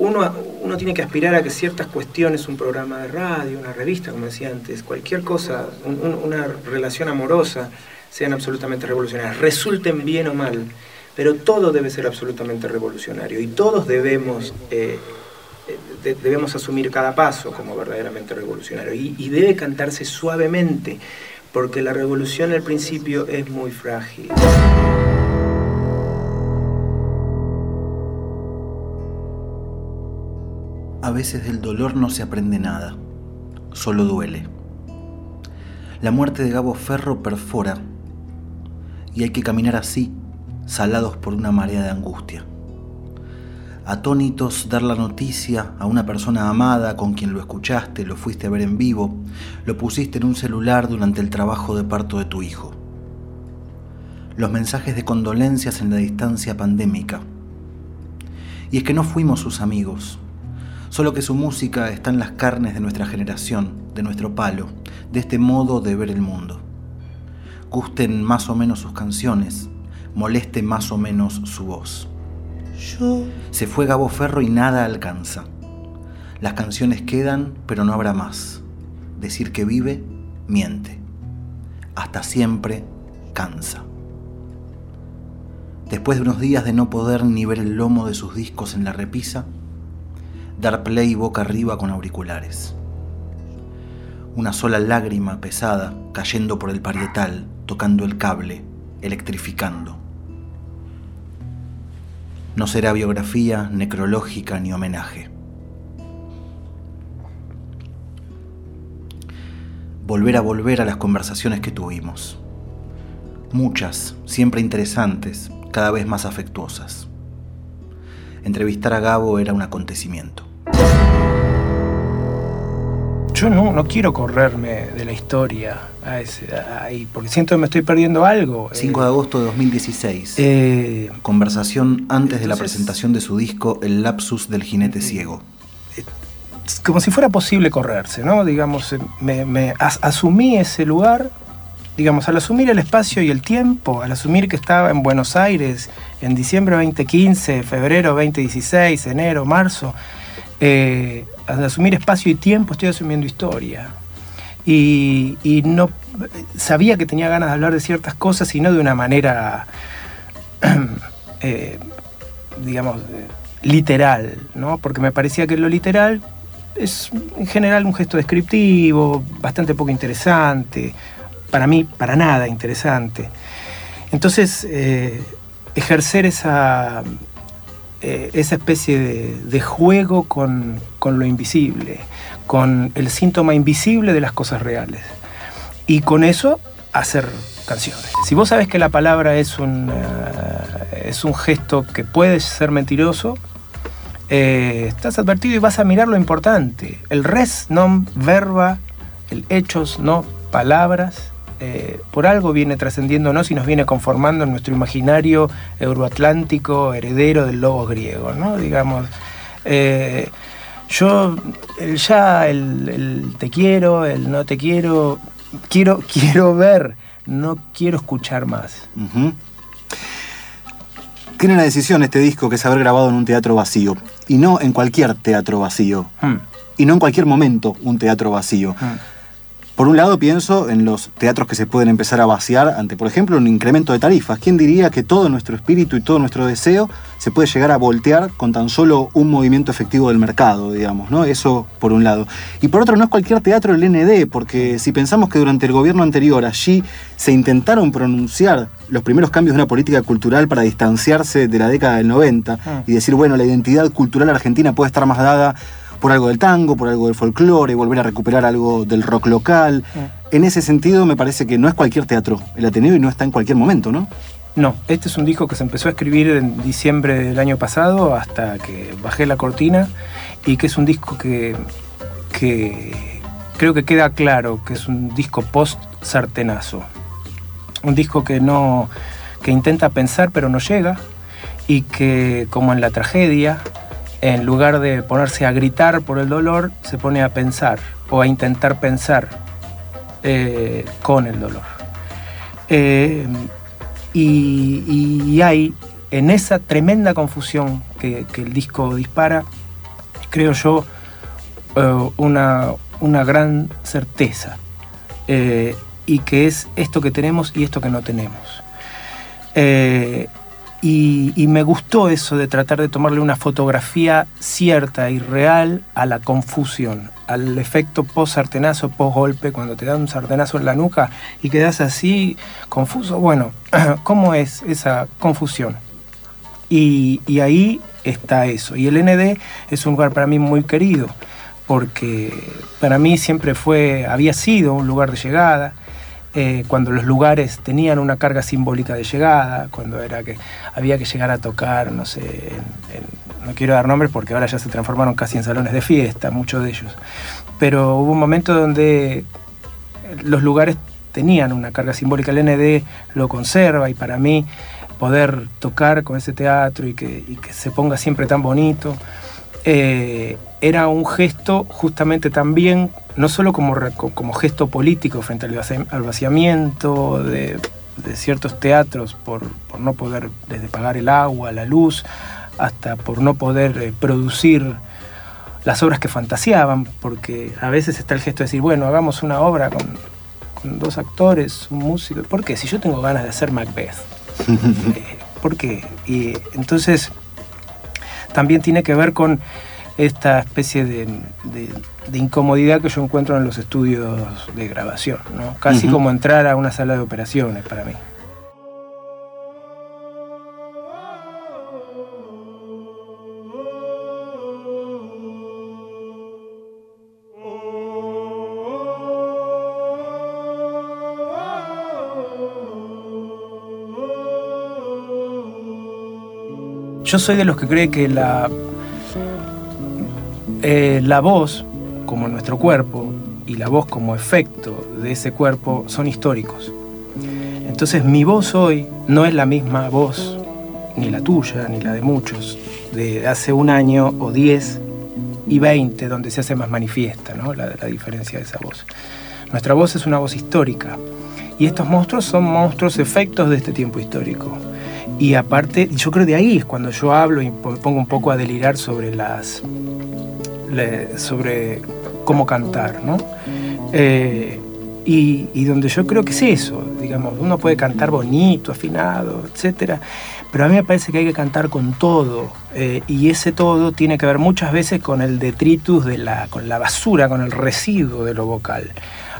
uno, uno tiene que aspirar a que ciertas cuestiones, un programa de radio, una revista, como decía antes, cualquier cosa, una relación amorosa, sean absolutamente revolucionarias, resulten bien o mal, pero todo debe ser absolutamente revolucionario y todos debemos, eh, debemos asumir cada paso como verdaderamente revolucionario y, debe cantarse suavemente, porque la revolución al principio es muy frágil. A veces del dolor no se aprende nada, solo duele. La muerte de Gabo Ferro perfora y hay que caminar así, salados por una marea de angustia. Atónitos dar la noticia a una persona amada con quien lo escuchaste, lo fuiste a ver en vivo, lo pusiste en un celular durante el trabajo de parto de tu hijo. Los mensajes de condolencias en la distancia pandémica. Y es que no fuimos sus amigos, solo que su música está en las carnes de nuestra generación, de nuestro palo, de este modo de ver el mundo gusten más o menos sus canciones, moleste más o menos su voz. Se fue Gabo Ferro y nada alcanza. Las canciones quedan, pero no habrá más. Decir que vive, miente. Hasta siempre cansa. Después de unos días de no poder ni ver el lomo de sus discos en la repisa, dar play boca arriba con auriculares. Una sola lágrima pesada cayendo por el parietal tocando el cable, electrificando. No será biografía, necrológica ni homenaje. Volver a volver a las conversaciones que tuvimos. Muchas, siempre interesantes, cada vez más afectuosas. Entrevistar a Gabo era un acontecimiento yo no, quiero correrme de la historia ahí, porque siento que me estoy perdiendo algo. 5 de agosto de 2016. Eh, Conversación antes de la presentación de su disco El lapsus del jinete ciego. Como si fuera posible correrse, ¿no? Digamos, me, asumí ese lugar, digamos, al asumir el espacio y el tiempo, al asumir que estaba en Buenos Aires en diciembre 2015, febrero 2016, enero, marzo, eh, al asumir espacio y tiempo estoy asumiendo historia. Y, no sabía que tenía ganas de hablar de ciertas cosas y no de una manera, eh, digamos, literal, ¿no? Porque me parecía que lo literal es en general un gesto descriptivo, bastante poco interesante, para mí para nada interesante. Entonces, eh, ejercer esa, eh, esa especie de, juego con, lo invisible, con el síntoma invisible de las cosas reales. Y con eso hacer canciones. Si vos sabes que la palabra es un, eh, es un gesto que puede ser mentiroso, eh, estás advertido y vas a mirar lo importante. El res non verba, el hechos no palabras, eh, por algo viene trascendiéndonos y nos viene conformando en nuestro imaginario euroatlántico, heredero del lobo griego, ¿no? Digamos, eh, yo, el ya, el, te quiero, el no te quiero, quiero, quiero ver, no quiero escuchar más. Tiene una decisión este disco que es haber grabado en un teatro vacío, y no en cualquier teatro vacío, hmm. y no en cualquier momento un teatro vacío. Hmm. Por un lado pienso en los teatros que se pueden empezar a vaciar ante, por ejemplo, un incremento de tarifas. ¿Quién diría que todo nuestro espíritu y todo nuestro deseo se puede llegar a voltear con tan solo un movimiento efectivo del mercado, digamos, ¿no? Eso por un lado. Y por otro, no es cualquier teatro el ND, porque si pensamos que durante el gobierno anterior allí se intentaron pronunciar los primeros cambios de una política cultural para distanciarse de la década del 90 ah. y decir, bueno, la identidad cultural argentina puede estar más dada por algo del tango, por algo del folclore, volver a recuperar algo del rock local. Mm. En ese sentido, me parece que no es cualquier teatro el Ateneo y no está en cualquier momento, ¿no? No, este es un disco que se empezó a escribir en diciembre del año pasado hasta que bajé la cortina y que es un disco que, que creo que queda claro que es un disco post-sartenazo. Un disco que no que intenta pensar pero no llega y que como en la tragedia en lugar de ponerse a gritar por el dolor, se pone a pensar o a intentar pensar eh, con el dolor. Eh, y, hay en esa tremenda confusión que, el disco dispara, creo yo, eh, una, una, gran certeza. Y que es esto que tenemos y esto que no tenemos. Y, me gustó eso de tratar de tomarle una fotografía cierta y real a la confusión, al efecto post-sartenazo, post-golpe, cuando te dan un sartenazo en la nuca y quedas así confuso. Bueno, ¿cómo es esa confusión? Y, y, ahí está eso. Y el ND es un lugar para mí muy querido, porque para mí siempre fue, había sido un lugar de llegada, eh, cuando los lugares tenían una carga simbólica de llegada, cuando era que había que llegar a tocar, no sé, no quiero dar nombres porque ahora ya se transformaron casi en salones de fiesta, muchos de ellos, pero hubo un momento donde los lugares tenían una carga simbólica, el ND lo conserva y para mí poder tocar con ese teatro y que, y que se ponga siempre tan bonito, eh, era un gesto justamente también, no solo como, como gesto político frente al vaciamiento de, ciertos teatros por, no poder desde pagar el agua, la luz, hasta por no poder eh, producir las obras que fantaseaban, porque a veces está el gesto de decir, bueno, hagamos una obra con, con dos actores, un músico. ¿Por qué? Si yo tengo ganas de hacer Macbeth. Eh, ¿Por qué? Y entonces también tiene que ver con esta especie de, incomodidad que yo encuentro en los estudios de grabación, ¿no? casi como entrar a una sala de operaciones para mí. Yo soy de los que cree que la, eh, la voz, como nuestro cuerpo, y la voz como efecto de ese cuerpo son históricos. Entonces mi voz hoy no es la misma voz, ni la tuya, ni la de muchos, de hace un año o diez y veinte, donde se hace más manifiesta ¿no? la, la diferencia de esa voz. Nuestra voz es una voz histórica y estos monstruos son monstruos efectos de este tiempo histórico. Y aparte, yo creo de ahí es cuando yo hablo y me pongo un poco a delirar sobre las. sobre cómo cantar, ¿no? Eh, y, donde yo creo que es eso, digamos, uno puede cantar bonito, afinado, etcétera, pero a mí me parece que hay que cantar con todo, eh, y ese todo tiene que ver muchas veces con el detritus de la, con la basura, con el residuo de lo vocal.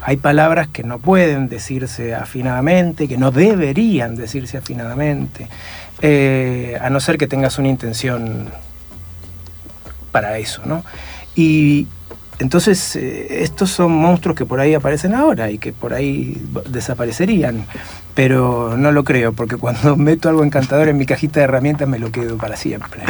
Hay palabras que no pueden decirse afinadamente, que no deberían decirse afinadamente, eh, a no ser que tengas una intención para eso, ¿no? Y entonces eh, estos son monstruos que por ahí aparecen ahora y que por ahí desaparecerían, pero no lo creo, porque cuando meto algo encantador en mi cajita de herramientas me lo quedo para siempre.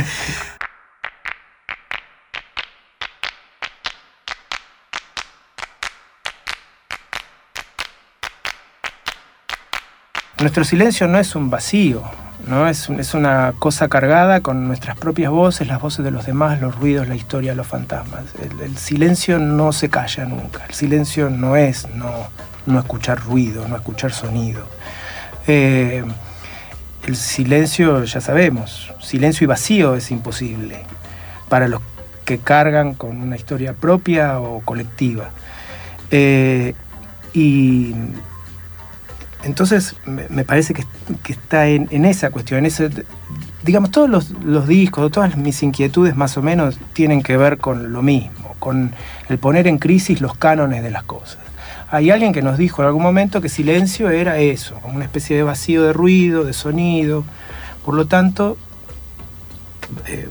Nuestro silencio no es un vacío, ¿no? Es, es, una cosa cargada con nuestras propias voces, las voces de los demás, los ruidos, la historia, los fantasmas. El, silencio no se calla nunca. El silencio no es no, no escuchar ruido, no escuchar sonido. Eh, el silencio, ya sabemos, silencio y vacío es imposible para los que cargan con una historia propia o colectiva. Eh, y entonces me, parece que, está en, esa cuestión, en ese, digamos, todos los, discos, todas mis inquietudes más o menos tienen que ver con lo mismo, con el poner en crisis los cánones de las cosas. Hay alguien que nos dijo en algún momento que silencio era eso, como una especie de vacío de ruido, de sonido, por lo tanto, eh,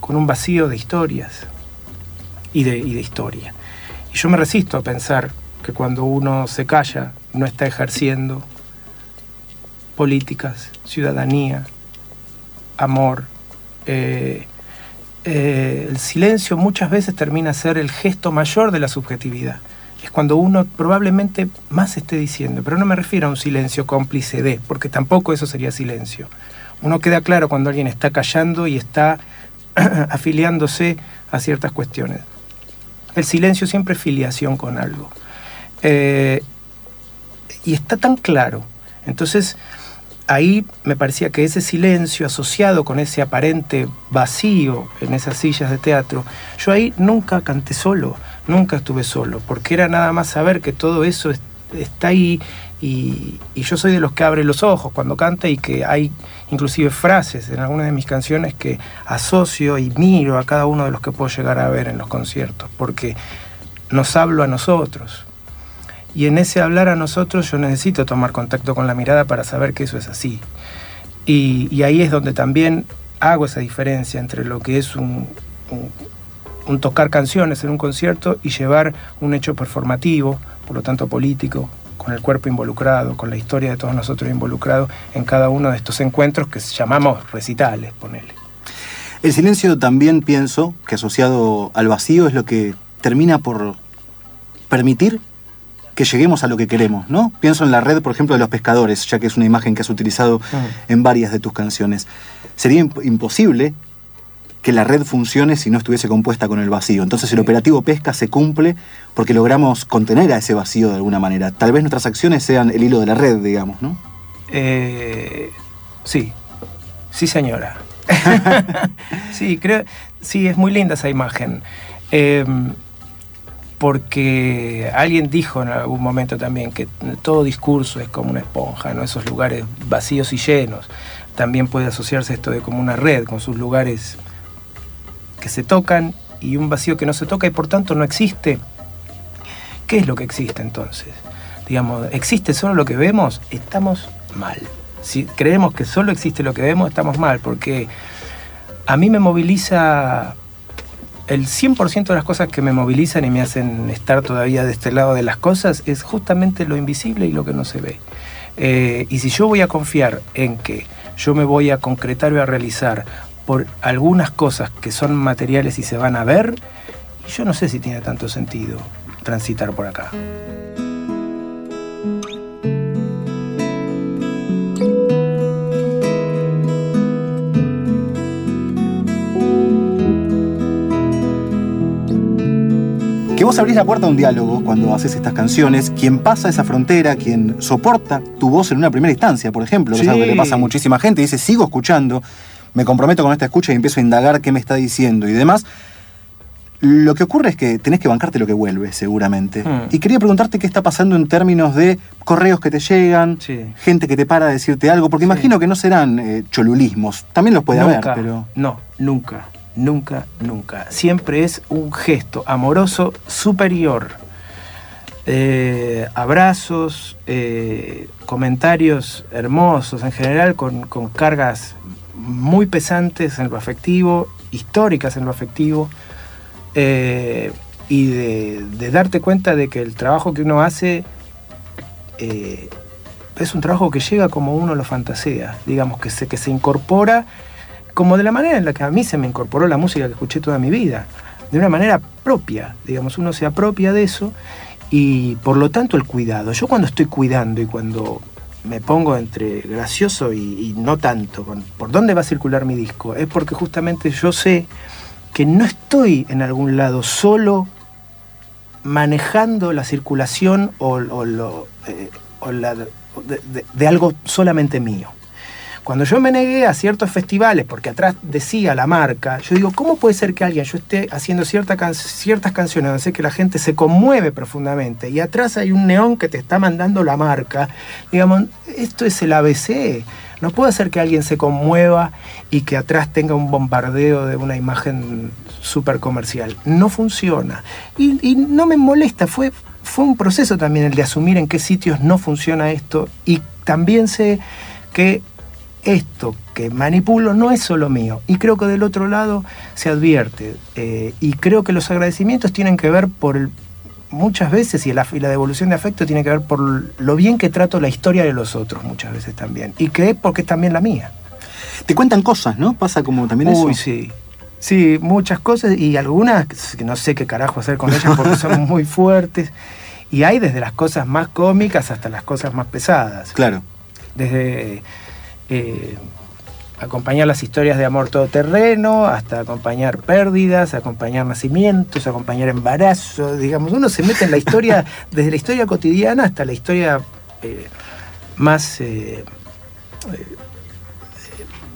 con un vacío de historias y de, y de historia. Y yo me resisto a pensar que cuando uno se calla no está ejerciendo políticas, ciudadanía, amor. Eh, eh, el silencio muchas veces termina ser el gesto mayor de la subjetividad. Es cuando uno probablemente más esté diciendo, pero no me refiero a un silencio cómplice de, porque tampoco eso sería silencio. Uno queda claro cuando alguien está callando y está afiliándose a ciertas cuestiones. El silencio siempre es filiación con algo. Eh, y está tan claro. Entonces, ahí me parecía que ese silencio asociado con ese aparente vacío en esas sillas de teatro, yo ahí nunca canté solo, nunca estuve solo, porque era nada más saber que todo eso está ahí y, yo soy de los que abre los ojos cuando canta y que hay inclusive frases en algunas de mis canciones que asocio y miro a cada uno de los que puedo llegar a ver en los conciertos, porque nos hablo a nosotros. Y en ese hablar a nosotros yo necesito tomar contacto con la mirada para saber que eso es así. Y, ahí es donde también hago esa diferencia entre lo que es un, un tocar canciones en un concierto y llevar un hecho performativo, por lo tanto político, con el cuerpo involucrado, con la historia de todos nosotros involucrados en cada uno de estos encuentros que llamamos recitales, ponele. El silencio también pienso que asociado al vacío es lo que termina por permitir que lleguemos a lo que queremos, ¿no? Pienso en la red, por ejemplo, de los pescadores, ya que es una imagen que has utilizado mm. en varias de tus canciones. Sería imposible que la red funcione si no estuviese compuesta con el vacío. Entonces el operativo pesca se cumple porque logramos contener a ese vacío de alguna manera. Tal vez nuestras acciones sean el hilo de la red, digamos, ¿no? Eh, sí, sí señora. sí, creo, sí, es muy linda esa imagen. Em, porque alguien dijo en algún momento también que todo discurso es como una esponja, ¿no? Esos lugares vacíos y llenos. También puede asociarse esto de como una red, con sus lugares que se tocan y un vacío que no se toca y por tanto no existe. ¿Qué es lo que existe entonces? Digamos, ¿existe solo lo que vemos? Estamos mal. Si creemos que solo existe lo que vemos, estamos mal, porque a mí me moviliza el 100% de las cosas que me movilizan y me hacen estar todavía de este lado de las cosas es justamente lo invisible y lo que no se ve. Eh, y si yo voy a confiar en que yo me voy a concretar y a realizar por algunas cosas que son materiales y se van a ver, yo no sé si tiene tanto sentido transitar por acá. Vos abrís la puerta a un diálogo cuando haces estas canciones, quien pasa esa frontera, quien soporta tu voz en una primera instancia, por ejemplo, que es algo que le pasa a muchísima gente, dice, sigo escuchando, me comprometo con esta escucha y empiezo a indagar qué me está diciendo y demás. Lo que ocurre es que tenés que bancarte lo que vuelve, seguramente. Hmm. Y quería preguntarte qué está pasando en términos de correos que te llegan, gente que te para a decirte algo, porque imagino que no serán eh, cholulismos, también los puede haber, pero... No, nunca, nunca, nunca. Siempre es un gesto amoroso superior. Eh, abrazos, eh, comentarios hermosos en general, con, con cargas muy pesantes en lo afectivo, históricas en lo afectivo, eh, y de, darte cuenta de que el trabajo que uno hace es un trabajo que llega como uno lo fantasea, digamos, que se, que se incorpora como de la manera en la que a mí se me incorporó la música que escuché toda mi vida, de una manera propia, digamos, uno se apropia de eso y por lo tanto el cuidado. Yo cuando estoy cuidando y cuando me pongo entre gracioso y, no tanto, por dónde va a circular mi disco, es porque justamente yo sé que no estoy en algún lado solo manejando la circulación o, eh, de algo solamente mío. Cuando yo me negué a ciertos festivales, porque atrás decía la marca, yo digo, ¿cómo puede ser que alguien, yo esté haciendo ciertas canciones donde sé que la gente se conmueve profundamente y atrás hay un neón que te está mandando la marca? Digamos, esto es el ABC. No puede ser que alguien se conmueva y que atrás tenga un bombardeo de una imagen súper comercial. No funciona. Y, y, no me molesta, fue, fue un proceso también el de asumir en qué sitios no funciona esto y también sé que esto que manipulo no es solo mío. Y creo que del otro lado se advierte. Eh, y creo que los agradecimientos tienen que ver por muchas veces, y la, devolución de afecto tiene que ver por lo bien que trato la historia de los otros muchas veces también. Y que es porque es también la mía. Te cuentan cosas, ¿no? Pasa como también Uy, sí. Sí, muchas cosas y algunas que no sé qué carajo hacer con ellas porque son muy fuertes. Y hay desde las cosas más cómicas hasta las cosas más pesadas. Claro. Desde eh, acompañar las historias de amor todoterreno, hasta acompañar pérdidas, acompañar nacimientos, acompañar embarazos, digamos, uno se mete en la historia, desde la historia cotidiana hasta la historia eh, más, eh,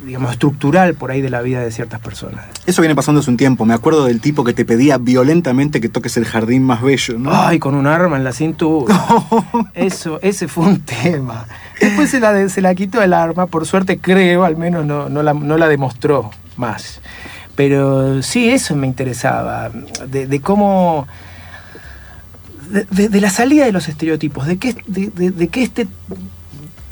digamos, estructural por ahí de la vida de ciertas personas. Eso viene pasando hace un tiempo. Me acuerdo del tipo que te pedía violentamente que toques el jardín más bello, ¿no? Ay, con un arma en la cintura. Eso, ese fue un tema. Después se la, se la quitó el arma, por suerte creo, al menos no, no, la, demostró más. Pero sí, eso me interesaba, de, cómo... De, la salida de los estereotipos, de que, de, que este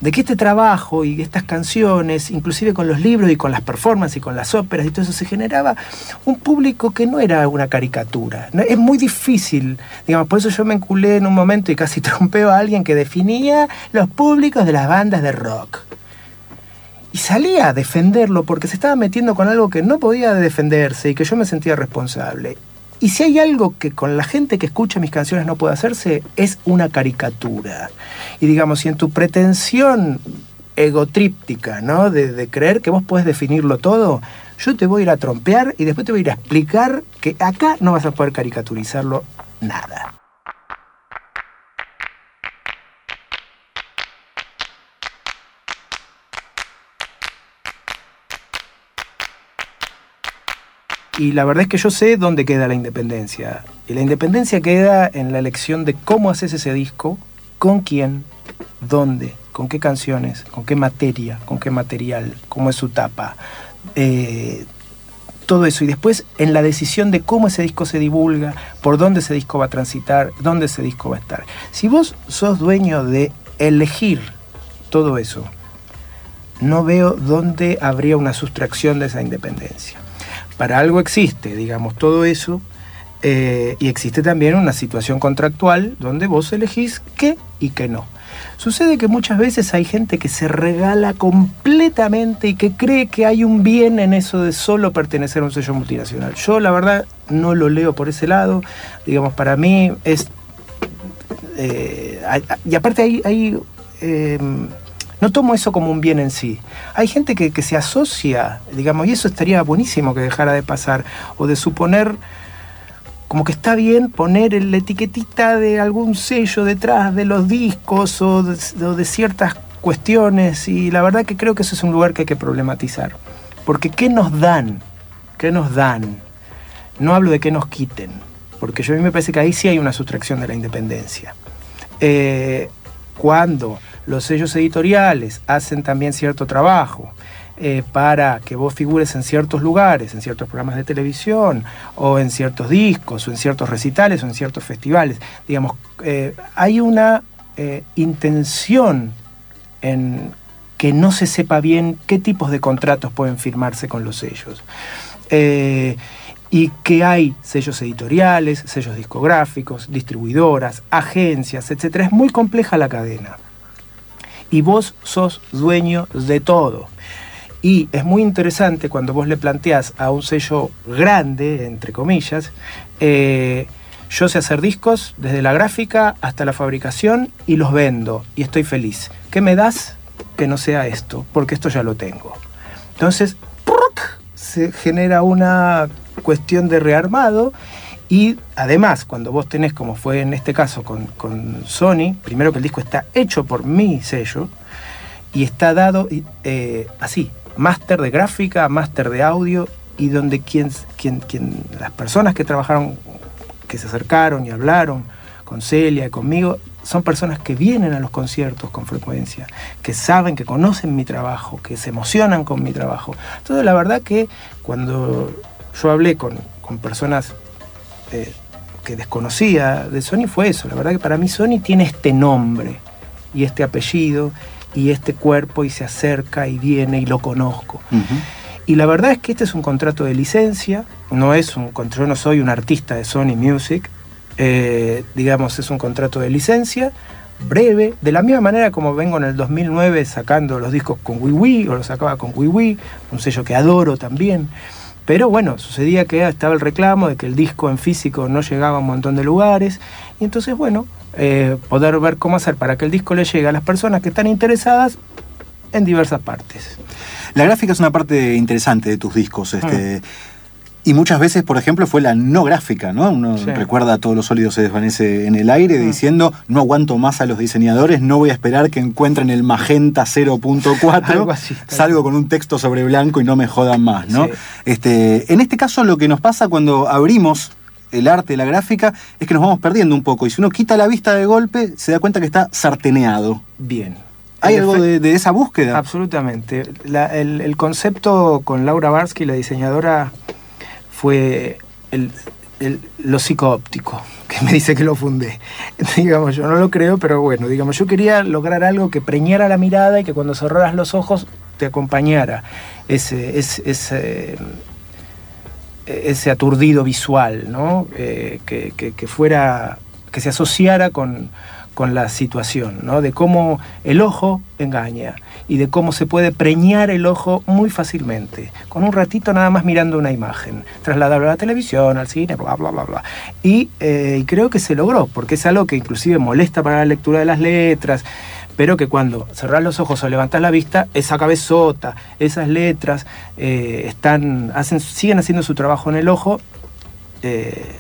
de que este trabajo y estas canciones, inclusive con los libros y con las performances y con las óperas y todo eso, se generaba un público que no era una caricatura. Es muy difícil, digamos, por eso yo me enculé en un momento y casi trompeo a alguien que definía los públicos de las bandas de rock. Y salía a defenderlo porque se estaba metiendo con algo que no podía defenderse y que yo me sentía responsable. Y si hay algo que con la gente que escucha mis canciones no puede hacerse, es una caricatura. Y digamos, si en tu pretensión egotríptica, ¿no? De, de, creer que vos podés definirlo todo, yo te voy a ir a trompear y después te voy a ir a explicar que acá no vas a poder caricaturizarlo nada. Y la verdad es que yo sé dónde queda la independencia. Y la independencia queda en la elección de cómo haces ese disco, con quién, dónde, con qué canciones, con qué materia, con qué material, cómo es su tapa. Eh, todo eso. Y después en la decisión de cómo ese disco se divulga, por dónde ese disco va a transitar, dónde ese disco va a estar. Si vos sos dueño de elegir todo eso, no veo dónde habría una sustracción de esa independencia para algo existe, digamos, todo eso, eh, y existe también una situación contractual donde vos elegís qué y qué no. Sucede que muchas veces hay gente que se regala completamente y que cree que hay un bien en eso de solo pertenecer a un sello multinacional. Yo la verdad no lo leo por ese lado, digamos, para mí es... Eh, y aparte hay, hay eh, no tomo eso como un bien en sí. Hay gente que, se asocia, digamos, y eso estaría buenísimo que dejara de pasar, o de suponer como que está bien poner la etiquetita de algún sello detrás de los discos o de, ciertas cuestiones, y la verdad que creo que eso es un lugar que hay que problematizar. Porque ¿qué nos dan? ¿Qué nos dan? No hablo de qué nos quiten, porque yo a mí me parece que ahí sí hay una sustracción de la independencia. Eh, cuando los sellos editoriales hacen también cierto trabajo eh, para que vos figures en ciertos lugares, en ciertos programas de televisión, o en ciertos discos, o en ciertos recitales, o en ciertos festivales. Digamos, eh, hay una eh, intención en que no se sepa bien qué tipos de contratos pueden firmarse con los sellos. y que hay sellos editoriales, sellos discográficos, distribuidoras, agencias, etc. Es muy compleja la cadena y vos sos dueño de todo. Y es muy interesante cuando vos le planteás a un sello grande, entre comillas, eh, yo sé hacer discos desde la gráfica hasta la fabricación y los vendo y estoy feliz. ¿Qué me das que no sea esto? Porque esto ya lo tengo. Entonces, se genera una cuestión de rearmado y además, cuando vos tenés, como fue en este caso con, Sony, primero que el disco está hecho por mi sello y está dado eh, así, máster de gráfica, máster de audio, y donde quien, quien, quien, las personas que trabajaron, que se acercaron y hablaron con Celia y conmigo, son personas que vienen a los conciertos con frecuencia, que saben, que conocen mi trabajo, que se emocionan con mi trabajo. Entonces, la verdad que cuando yo hablé con, con personas este, que desconocía de Sony fue eso. La verdad que para mí Sony tiene este nombre y este apellido y este cuerpo y se acerca y viene y lo conozco. Y la verdad es que este es un contrato de licencia, no es un yo no soy un artista de Sony Music, eh, digamos es un contrato de licencia breve, de la misma manera como vengo en el 2009 sacando los discos con WiiWi o los sacaba con WiiWi, un sello que adoro también. Pero bueno, sucedía que estaba el reclamo de que el disco en físico no llegaba a un montón de lugares. Y entonces, bueno, eh, poder ver cómo hacer para que el disco le llegue a las personas que están interesadas en diversas partes. La gráfica es una parte interesante de tus discos. Este, Y muchas veces, por ejemplo, fue la no gráfica, ¿no? Uno recuerda a todos los sólidos se desvanece en el aire diciendo, no aguanto más a los diseñadores, no voy a esperar que encuentren el magenta 0.4, salgo con un texto sobre blanco y no me jodan más, ¿no? Este, en este caso lo que nos pasa cuando abrimos el arte, la gráfica, es que nos vamos perdiendo un poco. Y si uno quita la vista de golpe, se da cuenta que está sarteneado. Bien. ¿Hay algo de, esa búsqueda? Absolutamente. el, concepto con Laura Barsky, la diseñadora, fue el, lo psicoóptico, que me dice que lo fundé. digamos, yo no lo creo, pero bueno, digamos, yo quería lograr algo que preñara la mirada y que cuando cerraras los ojos te acompañara ese, ese, ese, aturdido visual, ¿no? Eh, que, que, fuera, que se asociara con, con la situación, ¿no? de cómo el ojo engaña y de cómo se puede preñar el ojo muy fácilmente, con un ratito nada más mirando una imagen, trasladarlo a la televisión, al cine, bla, bla, bla, bla. Y, eh, creo que se logró, porque es algo que inclusive molesta para la lectura de las letras, pero que cuando cerrás los ojos o levantás la vista, esa cabezota, esas letras, eh, están, hacen, siguen haciendo su trabajo en el ojo. Eh,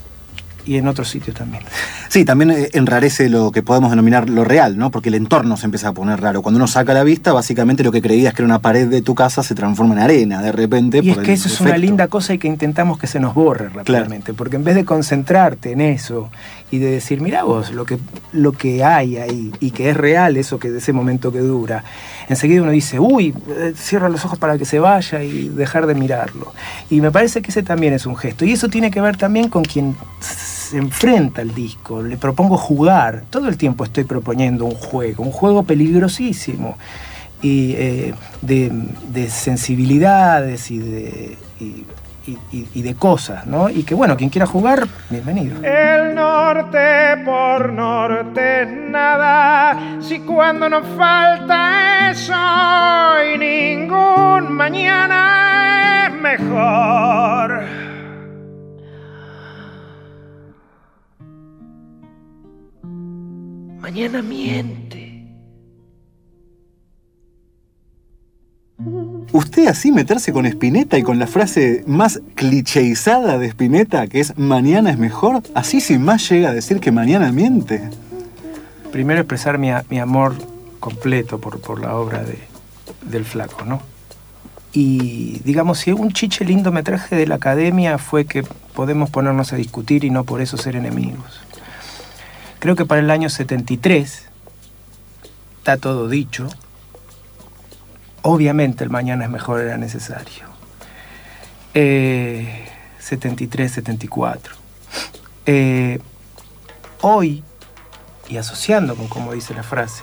y en otros sitios también. Sí, también eh, enrarece lo que podemos denominar lo real, ¿no? Porque el entorno se empieza a poner raro. Cuando uno saca la vista, básicamente lo que creías que era una pared de tu casa se transforma en arena de repente. Y es que eso es una linda cosa y que intentamos que se nos borre rápidamente. Porque en vez de concentrarte en eso y de decir, mira vos, lo que, lo que hay ahí y que es real, eso que de ese momento que dura, enseguida uno dice, uy, eh, cierra los ojos para que se vaya y dejar de mirarlo. Y me parece que ese también es un gesto. Y eso tiene que ver también con quien se enfrenta al disco. Le propongo jugar. Todo el tiempo estoy proponiendo un juego, un juego peligrosísimo. Y eh, de, sensibilidades y de, y, de cosas, ¿no? Y que bueno, quien quiera jugar, bienvenido. El norte por norte nada, si cuando nos falta eso y ningún mañana es mejor. Mañana miente. Así meterse con Spinetta y con la frase más clicheizada de Spinetta, que es mañana es mejor, así sin más llega a decir que mañana miente. Primero expresar mi, amor completo por, la obra de, del flaco, ¿no? Y digamos, si un chiche lindo me traje de la academia fue que podemos ponernos a discutir y no por eso ser enemigos. Creo que para el año 73, está todo dicho, Obviamente el mañana es mejor era necesario. 73, 74. Eh, hoy, y asociando con como dice la frase,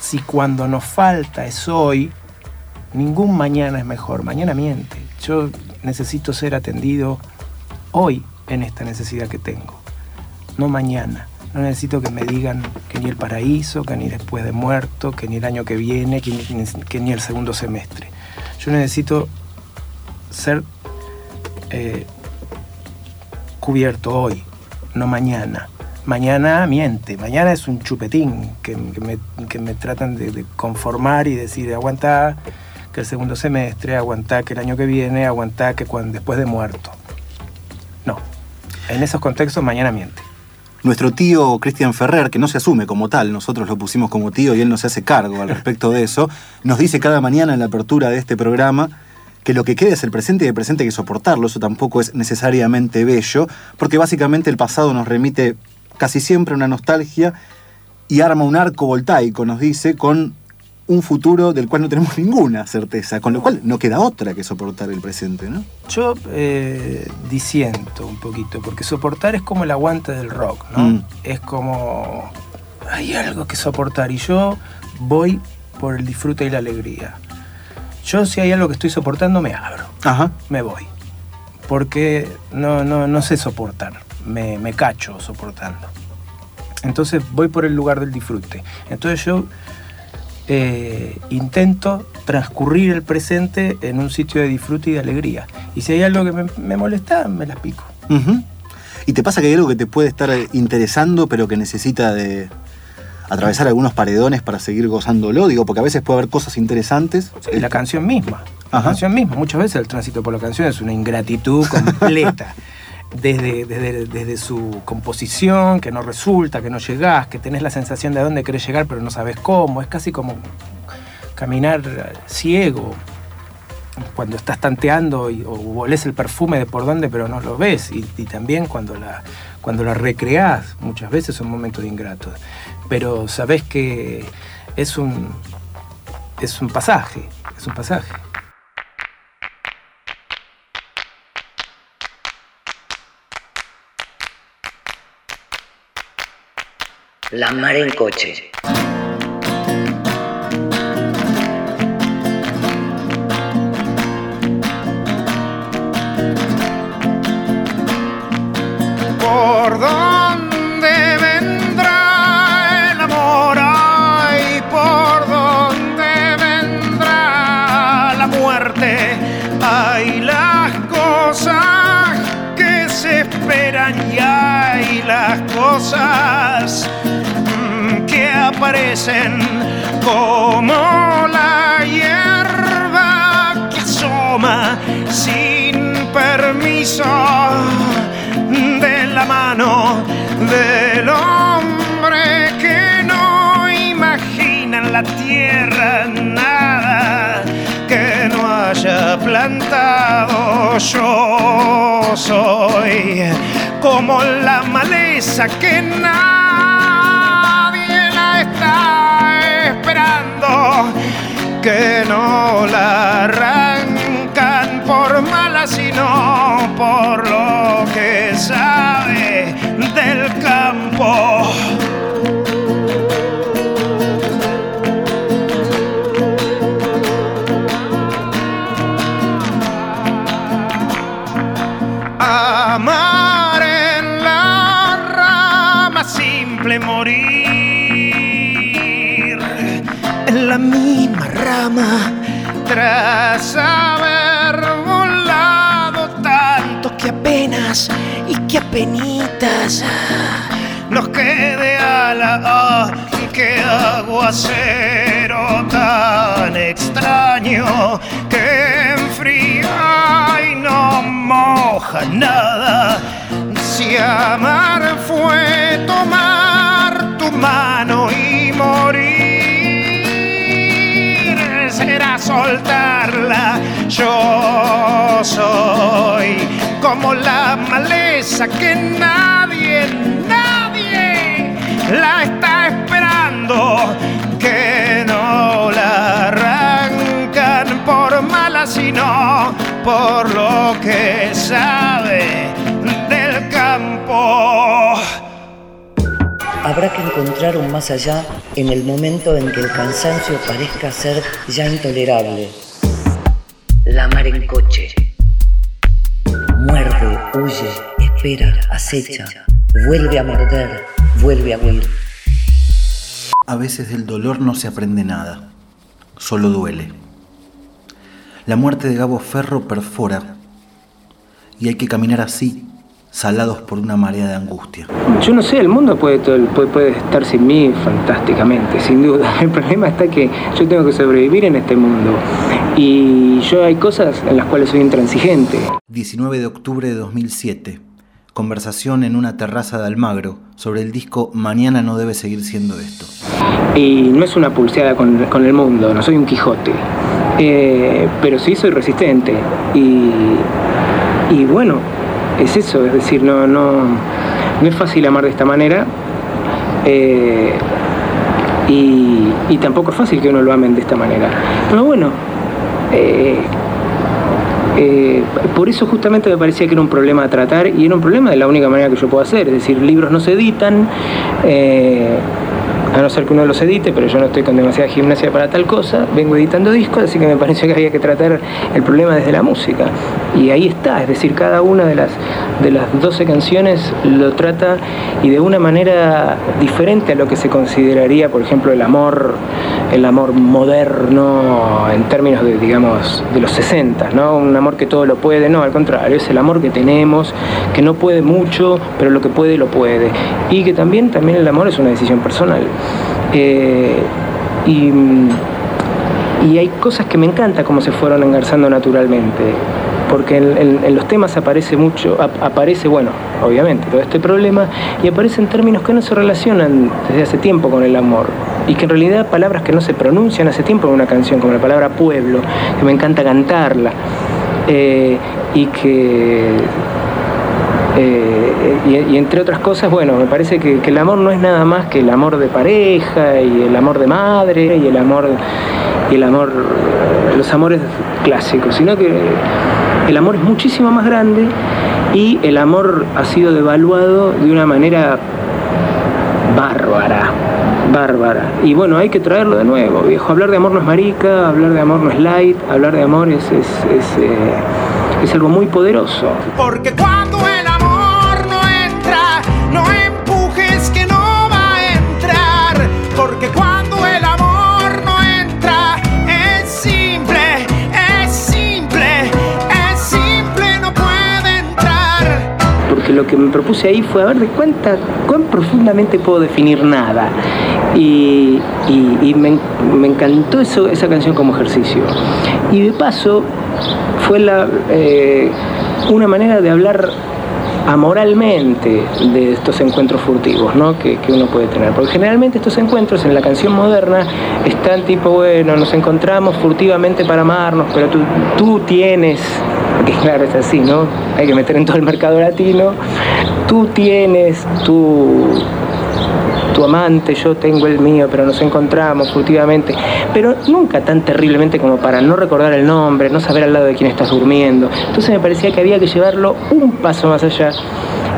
si cuando nos falta es hoy, ningún mañana es mejor. Mañana miente. Yo necesito ser atendido hoy en esta necesidad que tengo, no mañana. No necesito que me digan que ni el paraíso, que ni después de muerto, que ni el año que viene, que ni, el segundo semestre. Yo necesito ser eh, cubierto hoy, no mañana. Mañana miente, mañana es un chupetín que, me, tratan de, conformar y decir, aguanta que el segundo semestre, aguanta que el año que viene, aguanta que cuando, después de muerto. No, en esos contextos mañana miente. Nuestro tío Cristian Ferrer, que no se asume como tal, nosotros lo pusimos como tío y él no se hace cargo al respecto de eso, nos dice cada mañana en la apertura de este programa que lo que queda es el presente y el presente hay que soportarlo. Eso tampoco es necesariamente bello, porque básicamente el pasado nos remite casi siempre a una nostalgia y arma un arco voltaico, nos dice, con un futuro del cual no tenemos ninguna certeza, con lo cual no queda otra que soportar el presente, ¿no? Yo eh, disiento un poquito, porque soportar es como el aguante del rock, ¿no? Mm. Es como hay algo que soportar y yo voy por el disfrute y la alegría. Yo si hay algo que estoy soportando me abro, Ajá. me voy, porque no, no, no sé soportar, me, me cacho soportando. Entonces voy por el lugar del disfrute. Entonces yo eh, intento transcurrir el presente en un sitio de disfrute y de alegría. Y si hay algo que me, molesta, me las pico. ¿Y te pasa que hay algo que te puede estar interesando, pero que necesita de atravesar algunos paredones para seguir gozándolo, digo, porque a veces puede haber cosas interesantes. la canción misma, la canción misma, muchas veces el tránsito por la canción es una ingratitud completa. Desde, desde, desde, su composición, que no resulta, que no llegás, que tenés la sensación de a dónde querés llegar pero no sabes cómo, es casi como caminar ciego cuando estás tanteando y, o olés el perfume de por dónde pero no lo ves. Y, también cuando la, cuando la recreás muchas veces son momentos ingratos pero sabes que es un es un pasaje es un pasaje La mar en coche. por dónde vendrá el amor y por dónde vendrá la muerte. Hay las cosas que se esperan y hay las cosas aparecen como la hierba que asoma sin permiso de la mano del hombre que no imagina en la tierra nada que no haya plantado. Yo soy como la maleza que nadie que no la arrancan por mala, sino por lo que sabe que apenitas nos quede a la ah, que aguacero tan extraño que enfría y no moja nada. Si amar fue tomar tu mano y morir, será soltarla. Yo soy como la maleza que nadie, nadie la está esperando, que no la arrancan por mala, sino por lo que sabe del campo. Habrá que encontrar un más allá en el momento en que el cansancio parezca ser ya intolerable. La mar en coche. Espera, acecha, vuelve a morder, vuelve a huir. A veces del dolor no se aprende nada, solo duele. La muerte de Gabo Ferro perfora y hay que caminar así, salados por una marea de angustia. Yo no sé, el mundo puede, puede, puede, estar sin mí fantásticamente, sin duda. El problema está que yo tengo que sobrevivir en este mundo. Y yo hay cosas en las cuales soy intransigente. 19 de octubre de 2007. Conversación en una terraza de Almagro sobre el disco Mañana no debe seguir siendo esto. Y no es una pulseada con, el mundo, no soy un Quijote. Eh, pero sí soy resistente. Y, bueno, es eso, es decir, no, no, no es fácil amar de esta manera. Eh, y, y, tampoco es fácil que uno lo amen de esta manera. Pero bueno, eh, eh, por eso justamente me parecía que era un problema a tratar y era un problema de la única manera que yo puedo hacer. Es decir, libros no se editan. Eh, a no ser que uno los edite, pero yo no estoy con demasiada gimnasia para tal cosa, vengo editando discos, así que me pareció que había que tratar el problema desde la música. Y ahí está, es decir, cada una de las, de las 12 canciones lo trata y de una manera diferente a lo que se consideraría, por ejemplo, el amor, el amor moderno en términos de, digamos, de los 60, ¿no? Un amor que todo lo puede, no, al contrario, es el amor que tenemos, que no puede mucho, pero lo que puede lo puede. Y que también, también el amor es una decisión personal. Eh, y, y, hay cosas que me encanta cómo se fueron engarzando naturalmente. Porque en, los temas aparece mucho, aparece, bueno, obviamente, todo este problema, y aparecen términos que no se relacionan desde hace tiempo con el amor. Y que en realidad palabras que no se pronuncian hace tiempo en una canción, como la palabra pueblo, que me encanta cantarla. Eh, y que eh, y, entre otras cosas, bueno, me parece que, el amor no es nada más que el amor de pareja y el amor de madre y el amor y el amor los amores clásicos, sino que el amor es muchísimo más grande y el amor ha sido devaluado de una manera bárbara, bárbara. Y bueno, hay que traerlo de nuevo, viejo. Hablar de amor no es marica, hablar de amor no es light, hablar de amor es, es, es, eh, algo muy poderoso. Porque Porque lo que me propuse ahí fue a ver de cuenta cuán profundamente puedo definir nada. Y, me, encantó eso, esa canción como ejercicio. Y de paso, fue la, eh, una manera de hablar amoralmente de estos encuentros furtivos ¿no? que, uno puede tener. Porque generalmente estos encuentros en la canción moderna están tipo, bueno, nos encontramos furtivamente para amarnos, pero tú, tú tienes, porque claro, es así, ¿no? Hay que meter en todo el mercado latino, tú tienes tu tu amante, yo tengo el mío, pero nos encontramos furtivamente, pero nunca tan terriblemente como para no recordar el nombre, no saber al lado de quién estás durmiendo. Entonces me parecía que había que llevarlo un paso más allá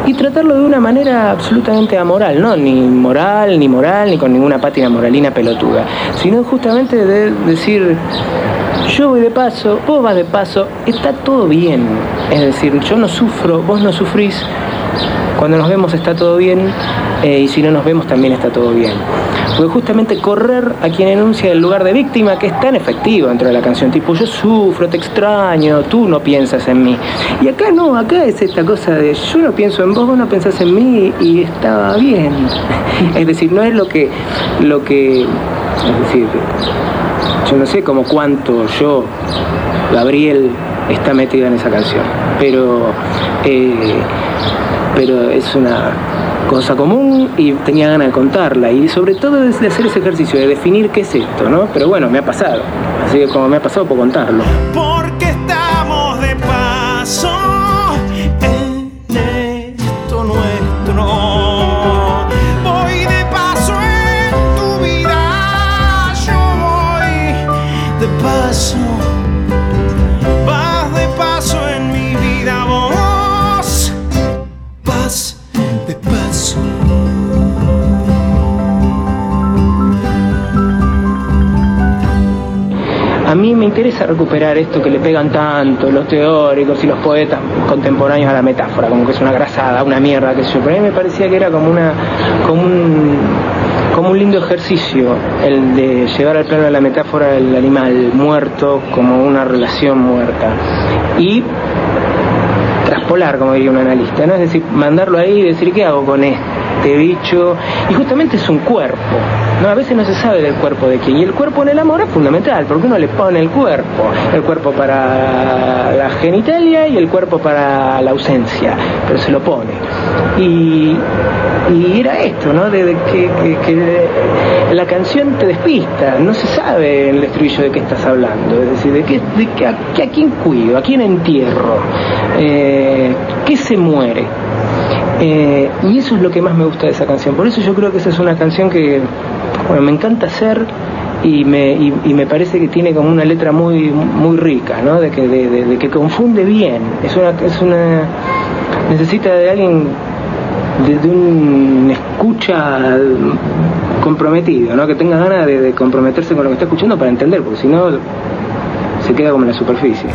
y tratarlo de una manera absolutamente amoral, no ni moral, ni moral, ni con ninguna pátina moralina pelotuda, sino justamente de decir, yo voy de paso, vos vas de paso, está todo bien. Es decir, yo no sufro, vos no sufrís, cuando nos vemos está todo bien eh, y si no nos vemos también está todo bien. Porque justamente correr a quien enuncia el lugar de víctima, que es tan efectivo dentro de la canción, tipo yo sufro, te extraño, tú no piensas en mí. Y acá no, acá es esta cosa de yo no pienso en vos, vos no pensás en mí y estaba bien. Es decir, no es lo que, lo que, es decir, yo no sé como cuánto yo, Gabriel, está metido en esa canción, pero... Eh, pero es una cosa común y tenía ganas de contarla y sobre todo de hacer ese ejercicio de definir qué es esto, ¿no? Pero bueno, me ha pasado, así que como me ha pasado puedo contarlo. Porque estamos de paso voy de paso. A mí me interesa recuperar esto que le pegan tanto los teóricos y los poetas contemporáneos a la metáfora, como que es una grasada, una mierda, que yo. Pero a mí me parecía que era como una como un, un lindo ejercicio el de llevar al plano de la metáfora el animal muerto como una relación muerta. Y traspolar, como diría un analista, ¿no? Es decir, mandarlo ahí y decir, ¿qué hago con este bicho? Y justamente es un cuerpo, ¿no? A veces no se sabe del cuerpo de quién. Y el cuerpo en el amor es fundamental, porque uno le pone el cuerpo. El cuerpo para la genitalia y el cuerpo para la ausencia, pero se lo pone. Y, era esto, ¿no? De, que, la canción te despista, no se sabe en el estribillo de qué estás hablando, es decir, de, qué, de a, a, quién cuido, a quién entierro, eh, qué se muere. Eh, y eso es lo que más me gusta de esa canción. Por eso yo creo que esa es una canción que bueno, me encanta hacer y me, y, me parece que tiene como una letra muy, muy rica, ¿no? De que, de, que confunde bien. Es una, es una. necesita de alguien de, un escucha comprometido, ¿no? Que tenga ganas de, comprometerse con lo que está escuchando para entender, porque si no se queda como en la superficie.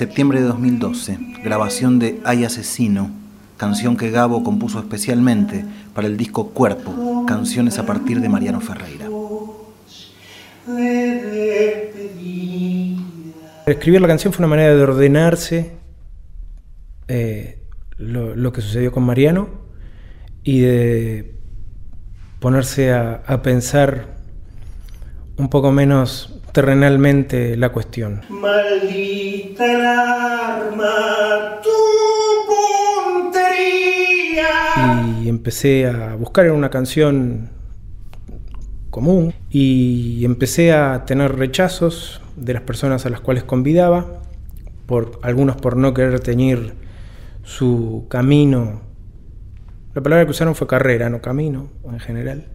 Septiembre de 2012, grabación de Hay Asesino, canción que Gabo compuso especialmente para el disco Cuerpo, canciones a partir de Mariano Ferreira. Escribir la canción fue una manera de ordenarse eh, lo, que sucedió con Mariano y de ponerse a, a pensar un poco menos terrenalmente la cuestión. Maldita alarma, tu puntería. Y empecé a buscar en una canción común y empecé a tener rechazos de las personas a las cuales convidaba, por algunos por no querer teñir su camino. La palabra que usaron fue carrera, no camino en general,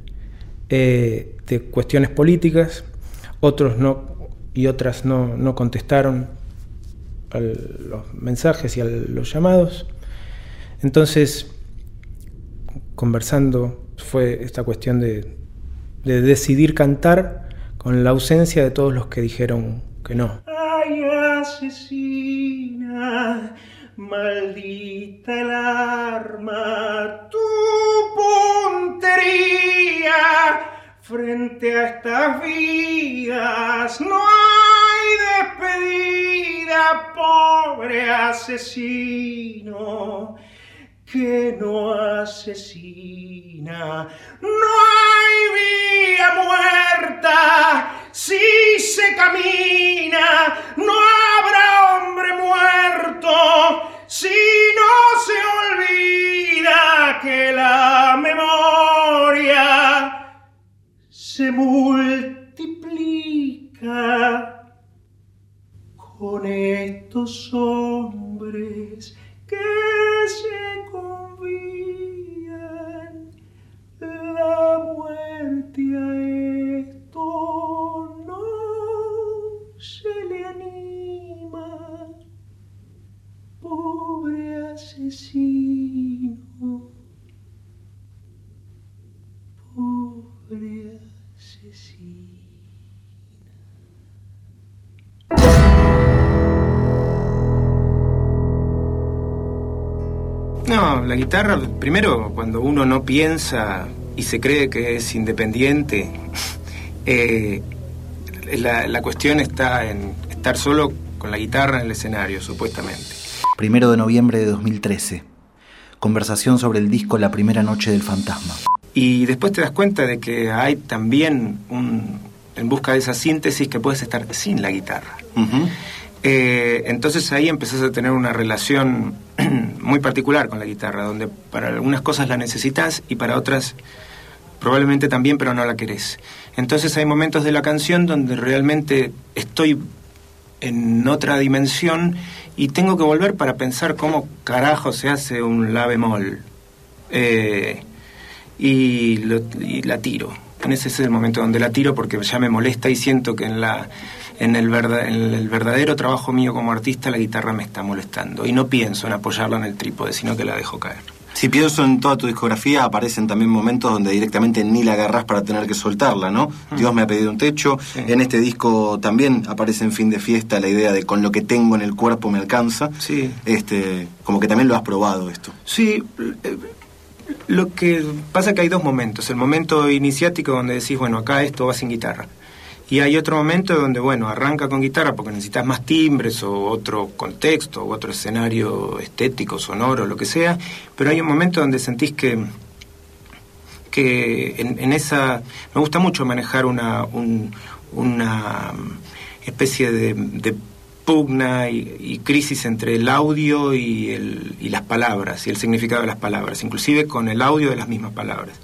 eh, de cuestiones políticas otros no y otras no, contestaron a los mensajes y a los llamados. Entonces, conversando, fue esta cuestión de, de decidir cantar con la ausencia de todos los que dijeron que no. Ay, asesina, maldita el arma, tu puntería Frente a estas vidas no hay despedida, pobre asesino que no asesina. No hay vía muerta si se camina, no habrá hombre muerto si no se olvida que la memoria se multiplica con estos hombres que se convían la muerte a esto no se le anima. Pobre asesino pobre no, la guitarra, primero, cuando uno no piensa y se cree que es independiente, eh, la, cuestión está en estar solo con la guitarra en el escenario, supuestamente. Primero de noviembre de 2013. Conversación sobre el disco La primera noche del fantasma. Y después te das cuenta de que hay también un, en busca de esa síntesis que puedes estar sin la guitarra. Eh, entonces ahí empezás a tener una relación muy particular con la guitarra, donde para algunas cosas la necesitas y para otras probablemente también, pero no la querés. Entonces hay momentos de la canción donde realmente estoy en otra dimensión y tengo que volver para pensar cómo carajo se hace un la bemol. Eh, y, la tiro. En ese es el momento donde la tiro porque ya me molesta y siento que en, la, en, el, en el verdadero trabajo mío como artista la guitarra me está molestando y no pienso en apoyarla en el trípode, sino que la dejo caer. Si pienso en toda tu discografía, aparecen también momentos donde directamente ni la agarras para tener que soltarla, ¿no? Mm. Dios me ha pedido un techo. En este disco también aparece en fin de fiesta la idea de con lo que tengo en el cuerpo me alcanza. Sí. Este, como que también lo has probado esto. Sí, eh, lo que pasa es que hay dos momentos. El momento iniciático donde decís, bueno, acá esto va sin guitarra. Y hay otro momento donde, bueno, arranca con guitarra porque necesitas más timbres o otro contexto o otro escenario estético, sonoro, lo que sea. Pero hay un momento donde sentís que, que en, esa... Me gusta mucho manejar una, una especie de pugna y, crisis entre el audio y, el, y, las palabras y el significado de las palabras, inclusive con el audio de las mismas palabras.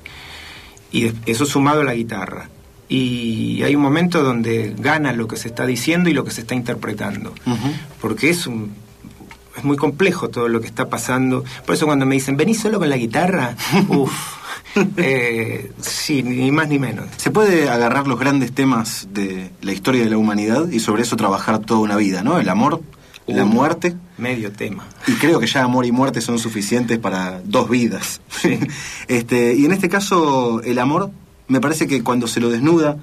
Y eso sumado a la guitarra. Y hay un momento donde gana lo que se está diciendo y lo que se está interpretando. Porque es un, es muy complejo todo lo que está pasando. Por eso cuando me dicen, ¿venís solo con la guitarra? Uff. Eh, sí, ni más ni menos. Se puede agarrar los grandes temas de la historia de la humanidad y sobre eso trabajar toda una vida, ¿no? El amor, la muerte. Medio tema. Y creo que ya amor y muerte son suficientes para dos vidas. este, y en este caso, el amor, me parece que cuando se lo desnuda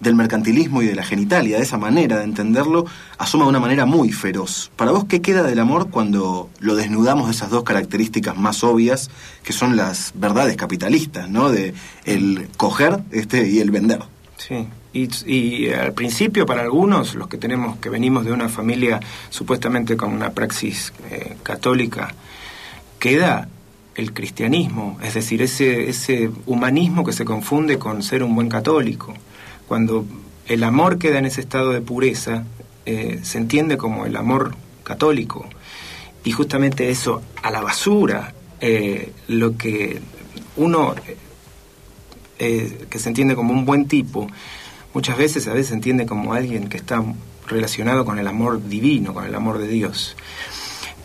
del mercantilismo y de la genitalia, de esa manera de entenderlo, asoma de una manera muy feroz. Para vos, ¿qué queda del amor cuando lo desnudamos de esas dos características más obvias, que son las verdades capitalistas, ¿no? De el coger este, y el vender. Sí, y, al principio para algunos, los que tenemos, que venimos de una familia supuestamente con una praxis eh, católica, queda el cristianismo, es decir, ese, ese humanismo que se confunde con ser un buen católico. Cuando el amor queda en ese estado de pureza, eh, se entiende como el amor católico. Y justamente eso, a la basura, eh, lo que uno eh, que se entiende como un buen tipo, muchas veces a veces se entiende como alguien que está relacionado con el amor divino, con el amor de Dios.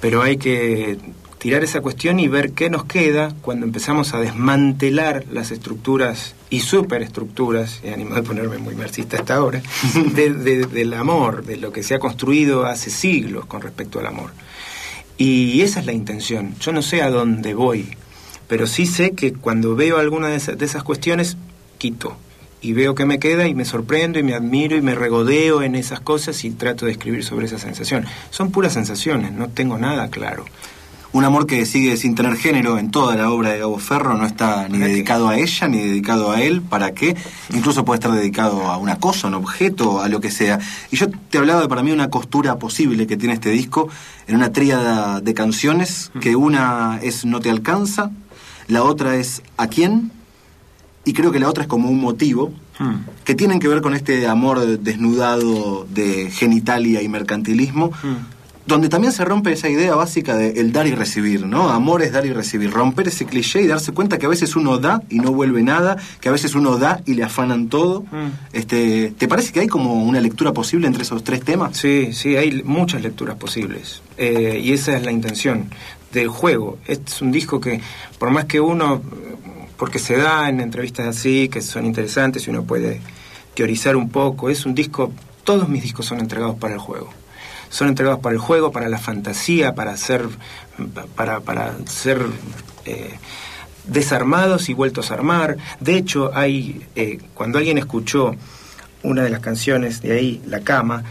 Pero hay que tirar esa cuestión y ver qué nos queda cuando empezamos a desmantelar las estructuras y superestructuras, y animo de ponerme muy marxista hasta ahora, del amor, de lo que se ha construido hace siglos con respecto al amor. Y esa es la intención. Yo no sé a dónde voy, pero sí sé que cuando veo alguna de esas, de esas cuestiones, quito. Y veo que me queda y me sorprendo y me admiro y me regodeo en esas cosas y trato de escribir sobre esa sensación. Son puras sensaciones, no tengo nada claro. Un amor que sigue sin tener género en toda la obra de Gabo Ferro, no está ni dedicado a ella ni dedicado a él, ¿para qué? Incluso puede estar dedicado a una cosa, a un objeto, a lo que sea. Y yo te hablaba de para mí una costura posible que tiene este disco en una tríada de canciones, que una es No te alcanza, la otra es ¿A quién? Y creo que la otra es como un motivo, que tienen que ver con este amor desnudado de genitalia y mercantilismo donde también se rompe esa idea básica de el dar y recibir, ¿no? Amor es dar y recibir, romper ese cliché y darse cuenta que a veces uno da y no vuelve nada, que a veces uno da y le afanan todo. Mm. Este, ¿Te parece que hay como una lectura posible entre esos tres temas? Sí, sí, hay muchas lecturas posibles. Eh, y esa es la intención del juego. Es un disco que, por más que uno, porque se da en entrevistas así, que son interesantes y uno puede teorizar un poco, es un disco, todos mis discos son entregados para el juego son entregados para el juego, para la fantasía, para ser, para, para ser eh, desarmados y vueltos a armar. De hecho, hay, eh, cuando alguien escuchó una de las canciones de ahí, La Cama,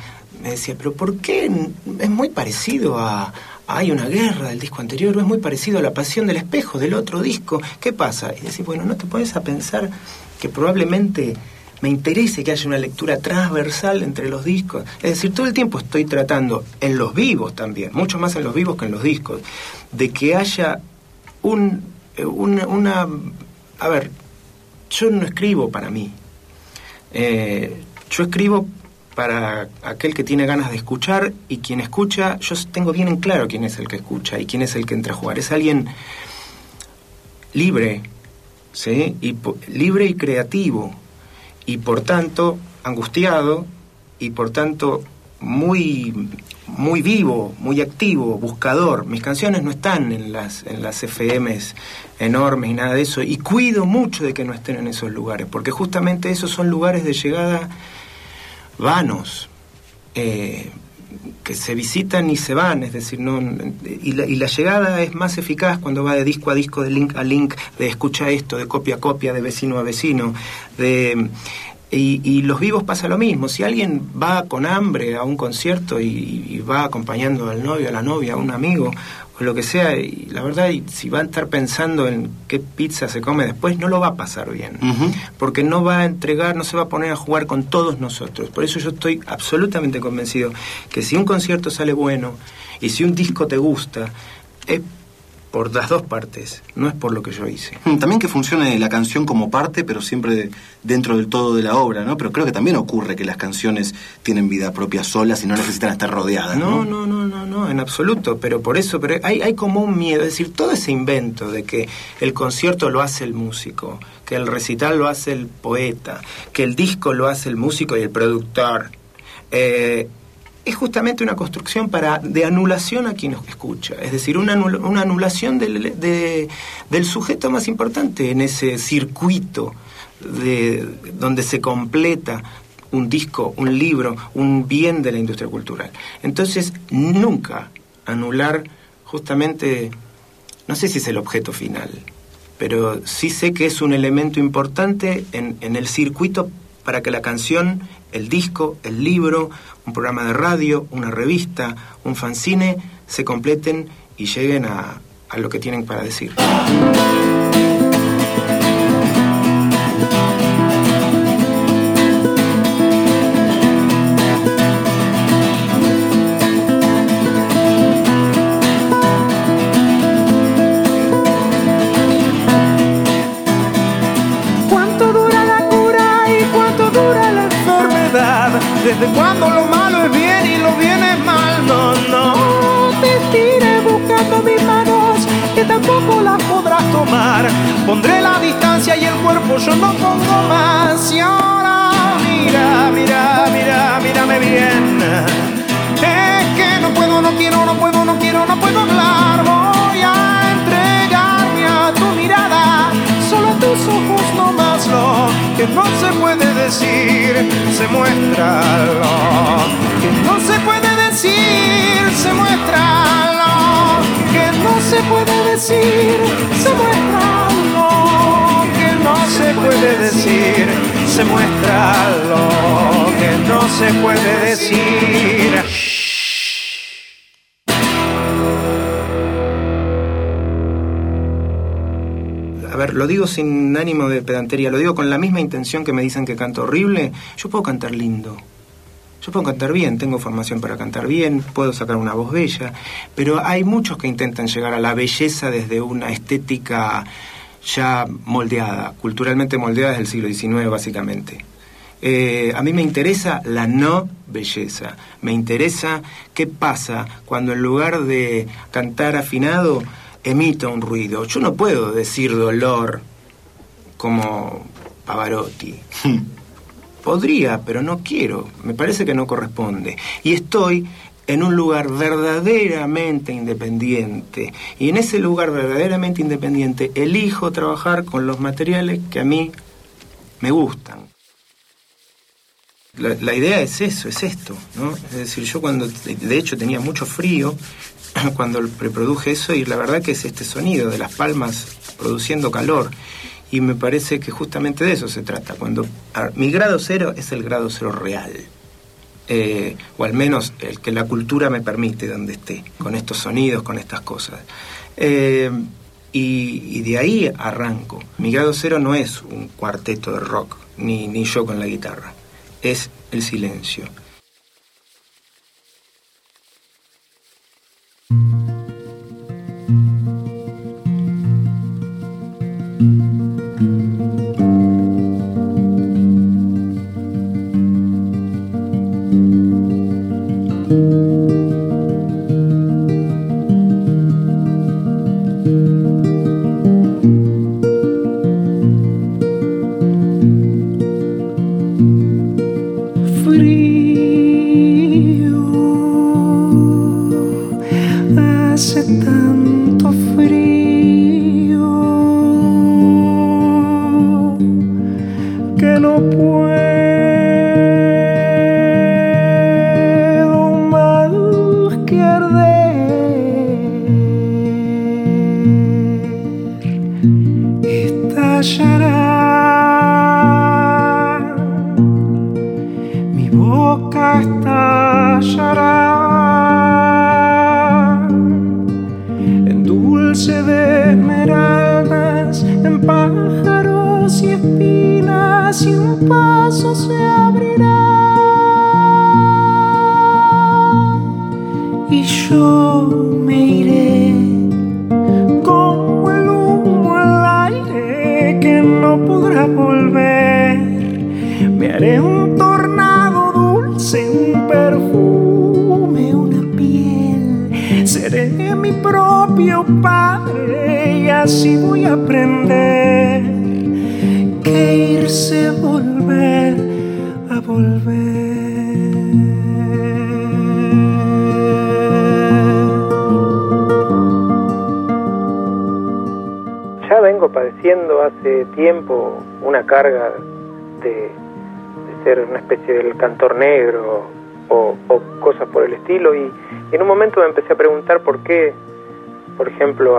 me decía, pero ¿por qué es muy parecido a, hay una guerra del disco anterior, es muy parecido a la pasión del espejo del otro disco, ¿qué pasa? Y decís, bueno, no te pones a pensar que probablemente me interese que haya una lectura transversal entre los discos. Es decir, todo el tiempo estoy tratando, en los vivos también, mucho más en los vivos que en los discos, de que haya un, eh, una, A ver, yo no escribo para mí. Eh, yo escribo para aquel que tiene ganas de escuchar y quien escucha, yo tengo bien en claro quién es el que escucha y quién es el que entra a jugar. Es alguien libre, ¿sí? Y, libre y creativo, y por tanto angustiado y por tanto muy muy vivo, muy activo, buscador. Mis canciones no están en las en las FMs enormes y nada de eso y cuido mucho de que no estén en esos lugares, porque justamente esos son lugares de llegada vanos. Eh, que se visitan y se van, es decir, no y la, y la, llegada es más eficaz cuando va de disco a disco, de link a link, de escucha esto, de copia a copia, de vecino a vecino, de y, los vivos pasa lo mismo. Si alguien va con hambre a un concierto y, va acompañando al novio, a la novia, a un amigo, o lo que sea, y la verdad, si va a estar pensando en qué pizza se come después, no lo va a pasar bien. Porque no va a entregar, no se va a poner a jugar con todos nosotros. Por eso yo estoy absolutamente convencido que si un concierto sale bueno y si un disco te gusta, es por las dos partes, no es por lo que yo hice. Mm, también que funcione la canción como parte, pero siempre dentro del todo de la obra, ¿no? Pero creo que también ocurre que las canciones tienen vida propia solas y no necesitan estar rodeadas. No, no, no, no, no, en absoluto. Pero por eso, pero hay, hay como un miedo, es decir, todo ese invento de que el concierto lo hace el músico, que el recital lo hace el poeta, que el disco lo hace el músico y el productor. Eh, es justamente una construcción para, de anulación a quien nos escucha, es decir, una, una anulación del, del, sujeto más importante en ese circuito de, donde se completa un disco, un libro, un bien de la industria cultural. Entonces, nunca anular justamente, no sé si es el objeto final, pero sí sé que es un elemento importante en, en el circuito para que la canción, el disco, el libro, un programa de radio, una revista, un fanzine, se completen y lleguen a, a lo que tienen para decir. Desde cuando lo Pondré la distancia y el cuerpo yo no pongo más. Y ahora mira, mira, mira, mírame bien. Es que no puedo, no quiero, no puedo, no quiero, no puedo hablar. Voy a entregarme a tu mirada, solo a tus ojos no más lo que no se puede decir, se muestra lo que no se puede decir, se muestra lo que no se puede decir, se muestra lo que no se puede decir. ver, lo digo sin ánimo de pedantería, lo digo con la misma intención que me dicen que canto horrible, yo puedo cantar lindo. Yo puedo cantar bien, tengo formación para cantar bien, puedo sacar una voz bella, pero hay muchos que intentan llegar a la belleza desde una estética ya moldeada, culturalmente moldeada desde el siglo XIX básicamente. Eh, a mí me interesa la no belleza, me interesa qué pasa cuando en lugar de cantar afinado emita un ruido. Yo no puedo decir dolor como Pavarotti. Podría, pero no quiero. Me parece que no corresponde. Y estoy en un lugar verdaderamente independiente. Y en ese lugar verdaderamente independiente elijo trabajar con los materiales que a mí me gustan. La, idea es eso, es esto, ¿no? Es decir, yo cuando, de hecho, tenía mucho frío, cuando reproduje eso y la verdad que es este sonido de las palmas produciendo calor. Y me parece que justamente de eso se trata. Cuando mi grado cero es el grado cero real. Eh, o al menos el que la cultura me permite donde esté, con estos sonidos, con estas cosas. Eh, y, y, de ahí arranco. Mi grado cero no es un cuarteto de rock, ni, ni yo con la guitarra, es el silencio.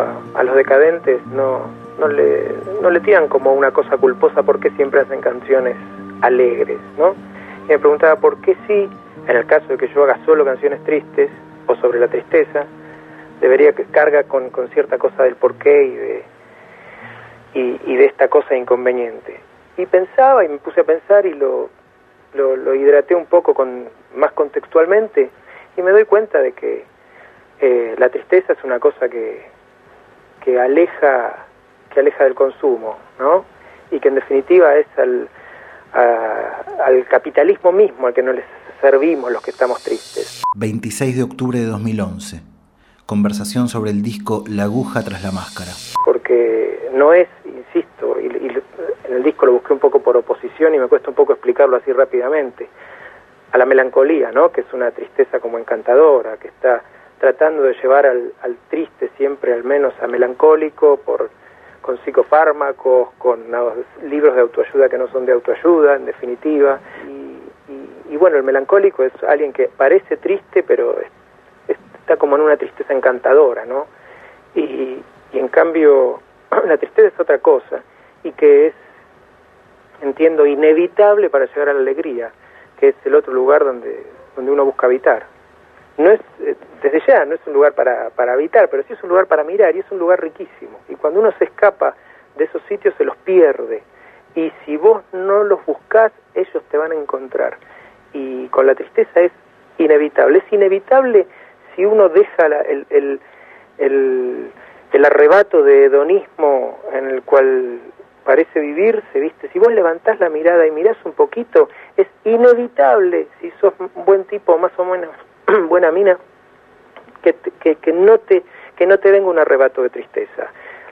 A, los decadentes no, no, le, no le tiran como una cosa culposa, por qué siempre hacen canciones alegres, ¿no? Y me preguntaba por qué sí, en el caso de que yo haga solo canciones tristes o sobre la tristeza, debería que carga con, con cierta cosa del porqué y de, y, de esta cosa inconveniente. Y pensaba y me puse a pensar y lo, lo, hidraté un poco con, más contextualmente y me doy cuenta de que eh, la tristeza es una cosa que, que aleja que aleja del consumo, ¿no? Y que en definitiva es al, al capitalismo mismo al que no les servimos los que estamos tristes. 26 de octubre de 2011. Conversación sobre el disco La aguja tras la máscara. Porque no es, insisto, y, en el disco lo busqué un poco por oposición y me cuesta un poco explicarlo así rápidamente, a la melancolía, ¿no? Que es una tristeza como encantadora, que está tratando de llevar al, triste siempre al menos a melancólico por con psicofármacos, con libros de autoayuda que no son de autoayuda, en definitiva. Y, bueno, el melancólico es alguien que parece triste, pero está como en una tristeza encantadora, ¿no? Y, en cambio, la tristeza es otra cosa, y que es, entiendo, inevitable para llegar a la alegría, que es el otro lugar donde, donde uno busca habitar no es, eh, desde ya, no es un lugar para, para habitar, pero sí es un lugar para mirar y es un lugar riquísimo. Y cuando uno se escapa de esos sitios se los pierde. Y si vos no los buscás, ellos te van a encontrar. Y con la tristeza es inevitable. Es inevitable si uno deja el, el, el, el arrebato de hedonismo en el cual parece vivirse, ¿viste? Si vos levantás la mirada y mirás un poquito, es inevitable, si sos un buen tipo más o menos buena mina, que, que, que, no te, que no te venga un arrebato de tristeza.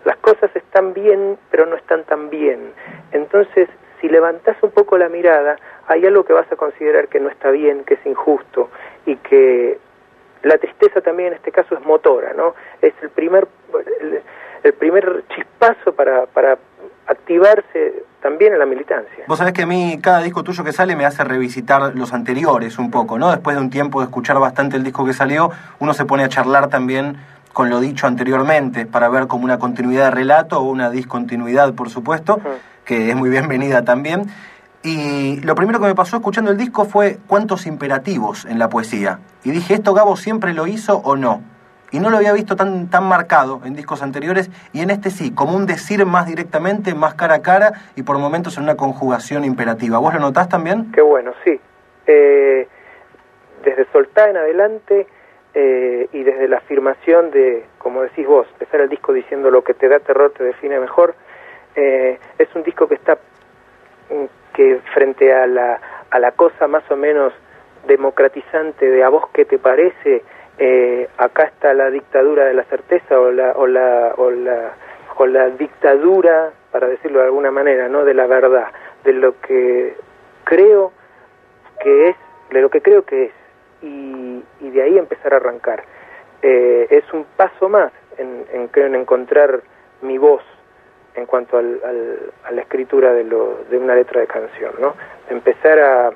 Las cosas están bien, pero no están tan bien. Entonces, si levantás un poco la mirada, hay algo que vas a considerar que no está bien, que es injusto y que la tristeza también en este caso es motora, ¿no? Es el primer el, primer chispazo para, para también en la militancia. Vos sabés que a mí cada disco tuyo que sale me hace revisitar los anteriores un poco, ¿no? Después de un tiempo de escuchar bastante el disco que salió, uno se pone a charlar también con lo dicho anteriormente para ver como una continuidad de relato o una discontinuidad, por supuesto, que es muy bienvenida también. Y lo primero que me pasó escuchando el disco fue cuántos imperativos en la poesía. Y dije, ¿esto Gabo siempre lo hizo o no? Y no lo había visto tan, tan marcado en discos anteriores y en este sí, como un decir más directamente, más cara a cara y por momentos en una conjugación imperativa. ¿Vos lo notás también? Qué bueno, sí. Eh, desde Soltá en adelante eh, y desde la afirmación de, como decís vos, empezar el disco diciendo lo que te da terror te define mejor, eh, es un disco que está mm, que frente a la, a la cosa más o menos democratizante de a vos qué te parece, eh, acá está la dictadura de la certeza o la, o la, o la, o la dictadura, para decirlo de alguna manera, ¿no? de la verdad, de lo que creo que es, de lo que creo que es, y, y de ahí empezar a arrancar. Eh, es un paso más en, en, en encontrar mi voz en cuanto al, a la escritura de, lo, de una letra de canción, ¿no? Empezar a...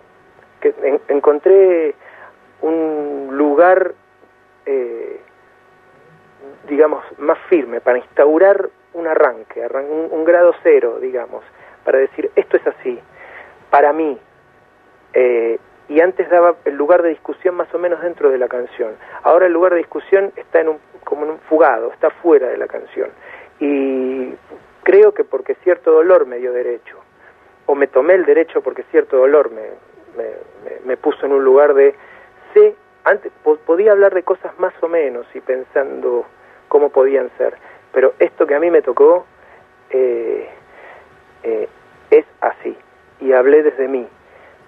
que encontré un lugar eh, digamos, más firme, para instaurar un arranque, un, grado cero, digamos, para decir, esto es así, para mí. Eh, y antes daba el lugar de discusión más o menos dentro de la canción. Ahora el lugar de discusión está en un, como en un fugado, está fuera de la canción. Y creo que porque cierto dolor me dio derecho, o me tomé el derecho porque cierto dolor me, me, me puso en un lugar de sé antes podía hablar de cosas más o menos y pensando cómo podían ser, pero esto que a mí me tocó eh, eh, es así y hablé desde mí.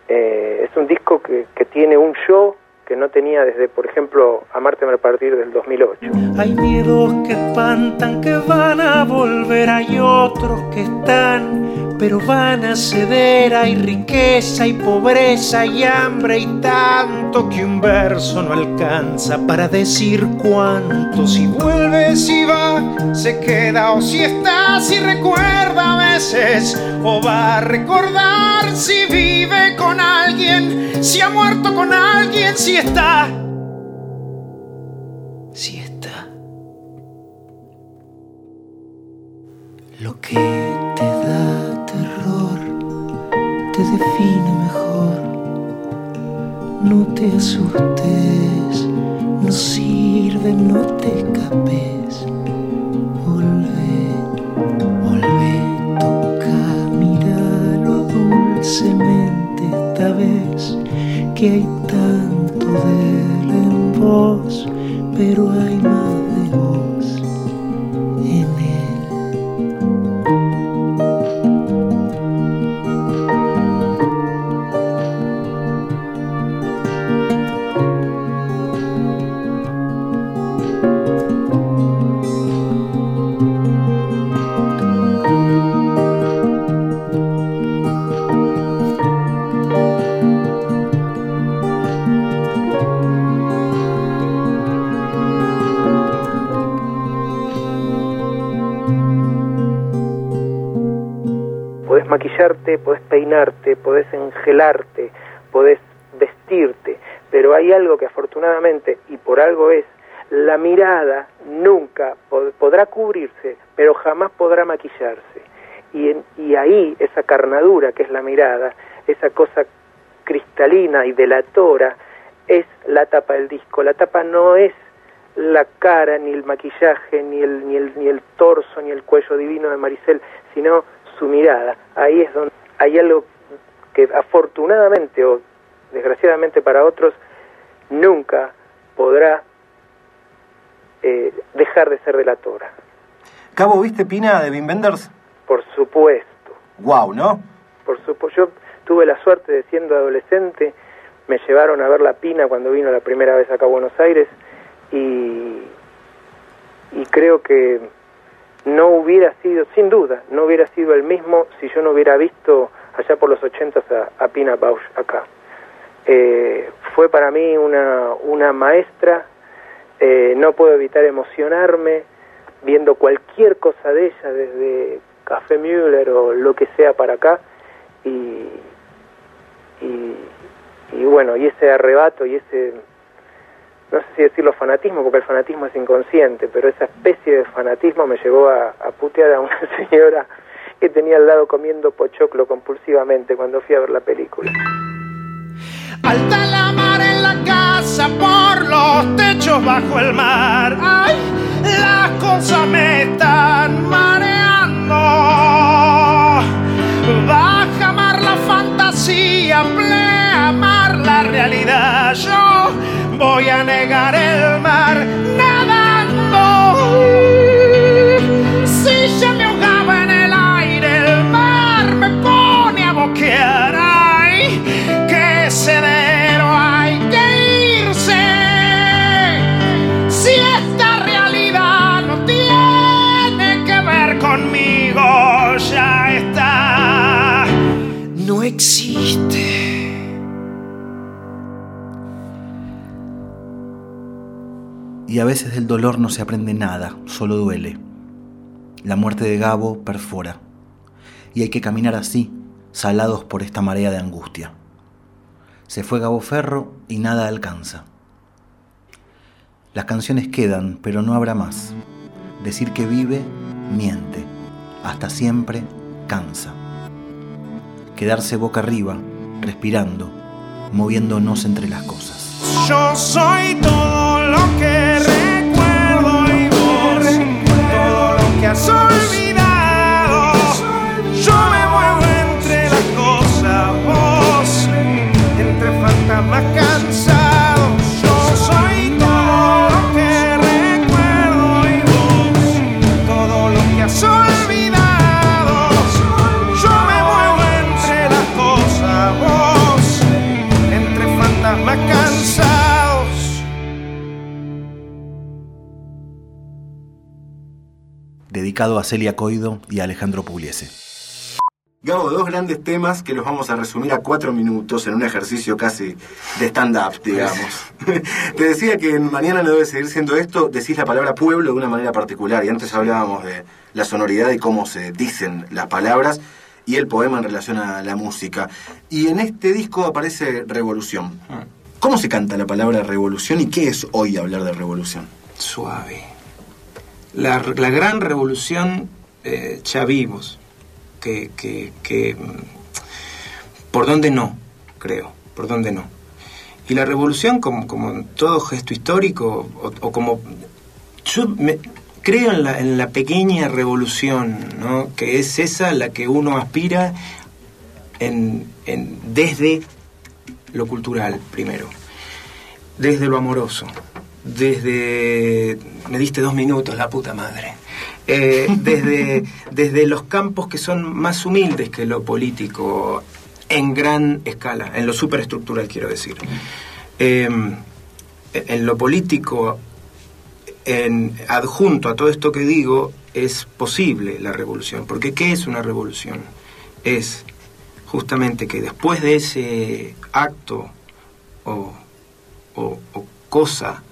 Eh, es un disco que, tiene un yo que no tenía desde, por ejemplo, Amarte a partir del 2008. Hay miedos que espantan, que van a volver, hay otros que están, pero van a ceder, hay riqueza y pobreza y hambre y tanto que un verso no alcanza para decir cuánto. Si vuelve, si va, se queda o si está, si recuerda a veces o va a recordar si vive con alguien, si ha muerto con alguien, si está. Si está. Lo que te define mejor. No te asustes, no sirve, no te escapes. Volvé, volvé, toca, míralo dulcemente esta vez que hay tanto de él en vos, pero hay más peinarte, podés engelarte, podés vestirte, pero hay algo que afortunadamente, y por algo es, la mirada nunca pod- podrá cubrirse, pero jamás podrá maquillarse. Y, en- y ahí esa carnadura que es la mirada, esa cosa cristalina y delatora, es la tapa del disco. La tapa no es la cara, ni el maquillaje, ni el, ni el, ni el torso, ni el cuello divino de Maricel, sino su mirada. Ahí es donde hay algo que afortunadamente o desgraciadamente para otros nunca podrá eh, dejar de ser delatora. Cabo, ¿viste Pina de Wim Wenders? Por supuesto, Wow, ¿no? por supuesto. Yo tuve la suerte de siendo adolescente, me llevaron a ver la Pina cuando vino la primera vez acá a Buenos Aires y, y creo que no hubiera sido, sin duda, no hubiera sido el mismo si yo no hubiera visto allá por los ochentas a, a Pina Bausch acá. Eh, fue para mí una, una maestra, eh, no puedo evitar emocionarme viendo cualquier cosa de ella, desde Café Müller o lo que sea para acá, y, y, y bueno, y ese arrebato y ese, no sé si decirlo fanatismo, porque el fanatismo es inconsciente, pero esa especie de fanatismo me llevó a, putear a una señora que tenía al lado comiendo pochoclo compulsivamente cuando fui a ver la película. Alta la mar en la casa, por los techos bajo el mar. Ay, las cosas me están mareando. Baja fantasía, pleamar la realidad. Yo voy a negar el mar nadando. Y a veces del dolor no se aprende nada, solo duele. La muerte de Gabo perfora. Y hay que caminar así, salados por esta marea de angustia. Se fue Gabo Ferro y nada alcanza. Las canciones quedan, pero no habrá más. Decir que vive, miente. Hasta siempre, cansa. Quedarse boca arriba, respirando, moviéndonos entre las cosas. Yo soy todo lo que recuerdo y vos, todo lo que has olvidado. Dedicado a Celia Coido y a Alejandro Pugliese. Gabo, dos grandes temas que los vamos a resumir a cuatro minutos en un ejercicio casi de stand-up, digamos. Te decía que en Mañana no debe seguir siendo esto, decís la palabra pueblo de una manera particular, y antes hablábamos de la sonoridad y cómo se dicen las palabras, y el poema en relación a la música. Y en este disco aparece revolución. ¿Cómo se canta la palabra revolución y qué es hoy hablar de revolución? Suave. La, la gran revolución eh, ya vimos, que, que- mm, por dónde no, creo, por dónde no. Y la revolución, como, como todo gesto histórico, o, como... Yo creo en la, en la pequeña revolución, ¿no? que es esa la que uno aspira en, en, desde lo cultural, primero, desde lo amoroso, desde... Me diste dos minutos, la puta madre. Eh, desde, desde los campos que son más humildes que lo político, en gran escala, en lo superestructural quiero decir. Eh, en lo político, en, adjunto a todo esto que digo, es posible la revolución. Porque ¿qué es una revolución? Es justamente que después de ese acto o, o cosa,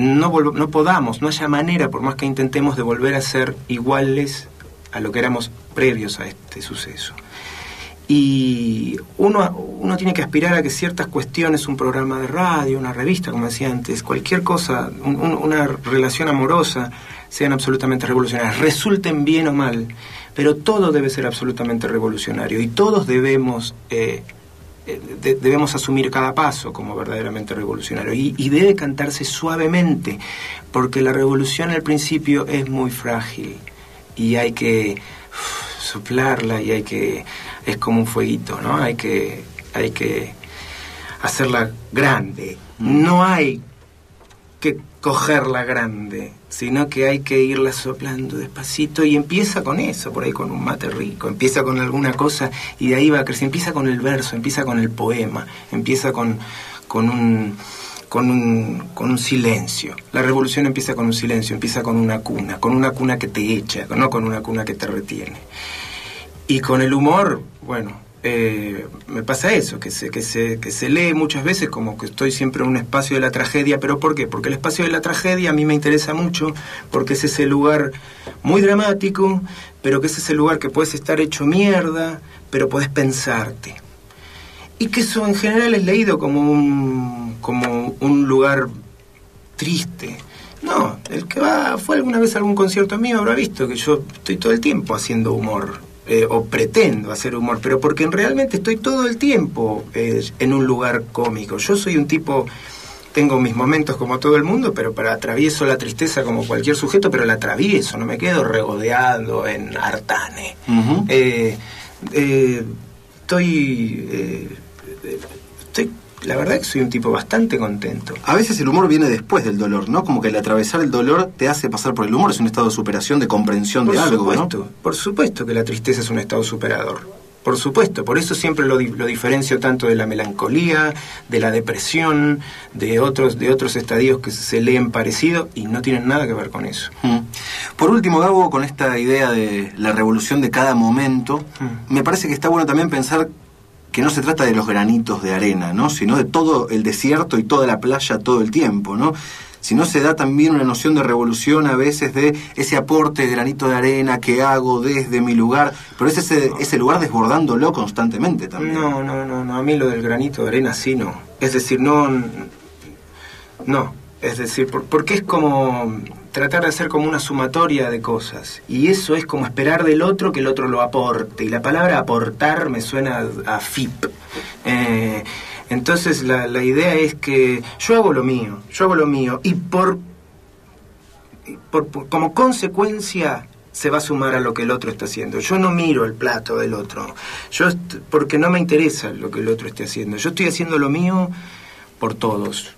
no, podamos, no haya manera, por más que intentemos, de volver a ser iguales a lo que éramos previos a este suceso. Y uno, uno tiene que aspirar a que ciertas cuestiones, un programa de radio, una revista, como decía antes, cualquier cosa, una relación amorosa, sean absolutamente revolucionarias, resulten bien o mal, pero todo debe ser absolutamente revolucionario y todos debemos eh, eh, debemos asumir cada paso como verdaderamente revolucionario y, debe cantarse suavemente, porque la revolución al principio es muy frágil y hay que soplarla y hay que es como un fueguito, ¿no? Hay que hay que hacerla grande. No hay que cogerla grande, sino que hay que irla soplando despacito y empieza con eso, por ahí con un mate rico, empieza con alguna cosa y de ahí va a crecer, empieza con el verso, empieza con el poema, empieza con, con un con un, con un silencio. La revolución empieza con un silencio, empieza con una cuna, con una cuna que te echa, no con una cuna que te retiene. Y con el humor, bueno, eh, me pasa eso, que se, que, se, que se lee muchas veces como que estoy siempre en un espacio de la tragedia, pero ¿por qué? Porque el espacio de la tragedia a mí me interesa mucho, porque es ese lugar muy dramático, pero que es ese lugar que puedes estar hecho mierda, pero puedes pensarte. Y que eso en general es leído como un, como un lugar triste. No, el que va, fue alguna vez a algún concierto mío habrá visto que yo estoy todo el tiempo haciendo humor eh, o pretendo hacer humor, pero porque realmente estoy todo el tiempo eh, en un lugar cómico. Yo soy un tipo, tengo mis momentos como todo el mundo, pero para atravieso la tristeza como cualquier sujeto, pero la atravieso, no me quedo regodeando en Artane. Eh, estoy la verdad que soy un tipo bastante contento. A veces el humor viene después del dolor, ¿no? Como que el atravesar el dolor te hace pasar por el humor, es un estado de superación, de comprensión de algo, supuesto, Por supuesto que la tristeza es un estado superador. Por supuesto, por eso siempre lo, lo, diferencio tanto de la melancolía, de la depresión, de otros, de otros estadios que se leen parecido y no tienen nada que ver con eso. Mm. Por último, Gabo, con esta idea de la revolución de cada momento, mm. me parece que está bueno también pensar que no se trata de los granitos de arena, ¿no? sino de todo el desierto y toda la playa todo el tiempo, ¿no? sino se da también una noción de revolución a veces de ese aporte de granito de arena que hago desde mi lugar, pero es ese, ese lugar desbordándolo constantemente también. No, no, no, no, a mí lo del granito de arena sí no. Es decir, no, no, es decir, porque es como tratar de hacer como una sumatoria de cosas. Y eso es como esperar del otro que el otro lo aporte. Y la palabra aportar me suena a FIP. Eh, entonces la, idea es que yo hago lo mío, yo hago lo mío. Y por, por, como consecuencia se va a sumar a lo que el otro está haciendo. Yo no miro el plato del otro. Yo porque no me interesa lo que el otro esté haciendo. Yo estoy haciendo lo mío por todos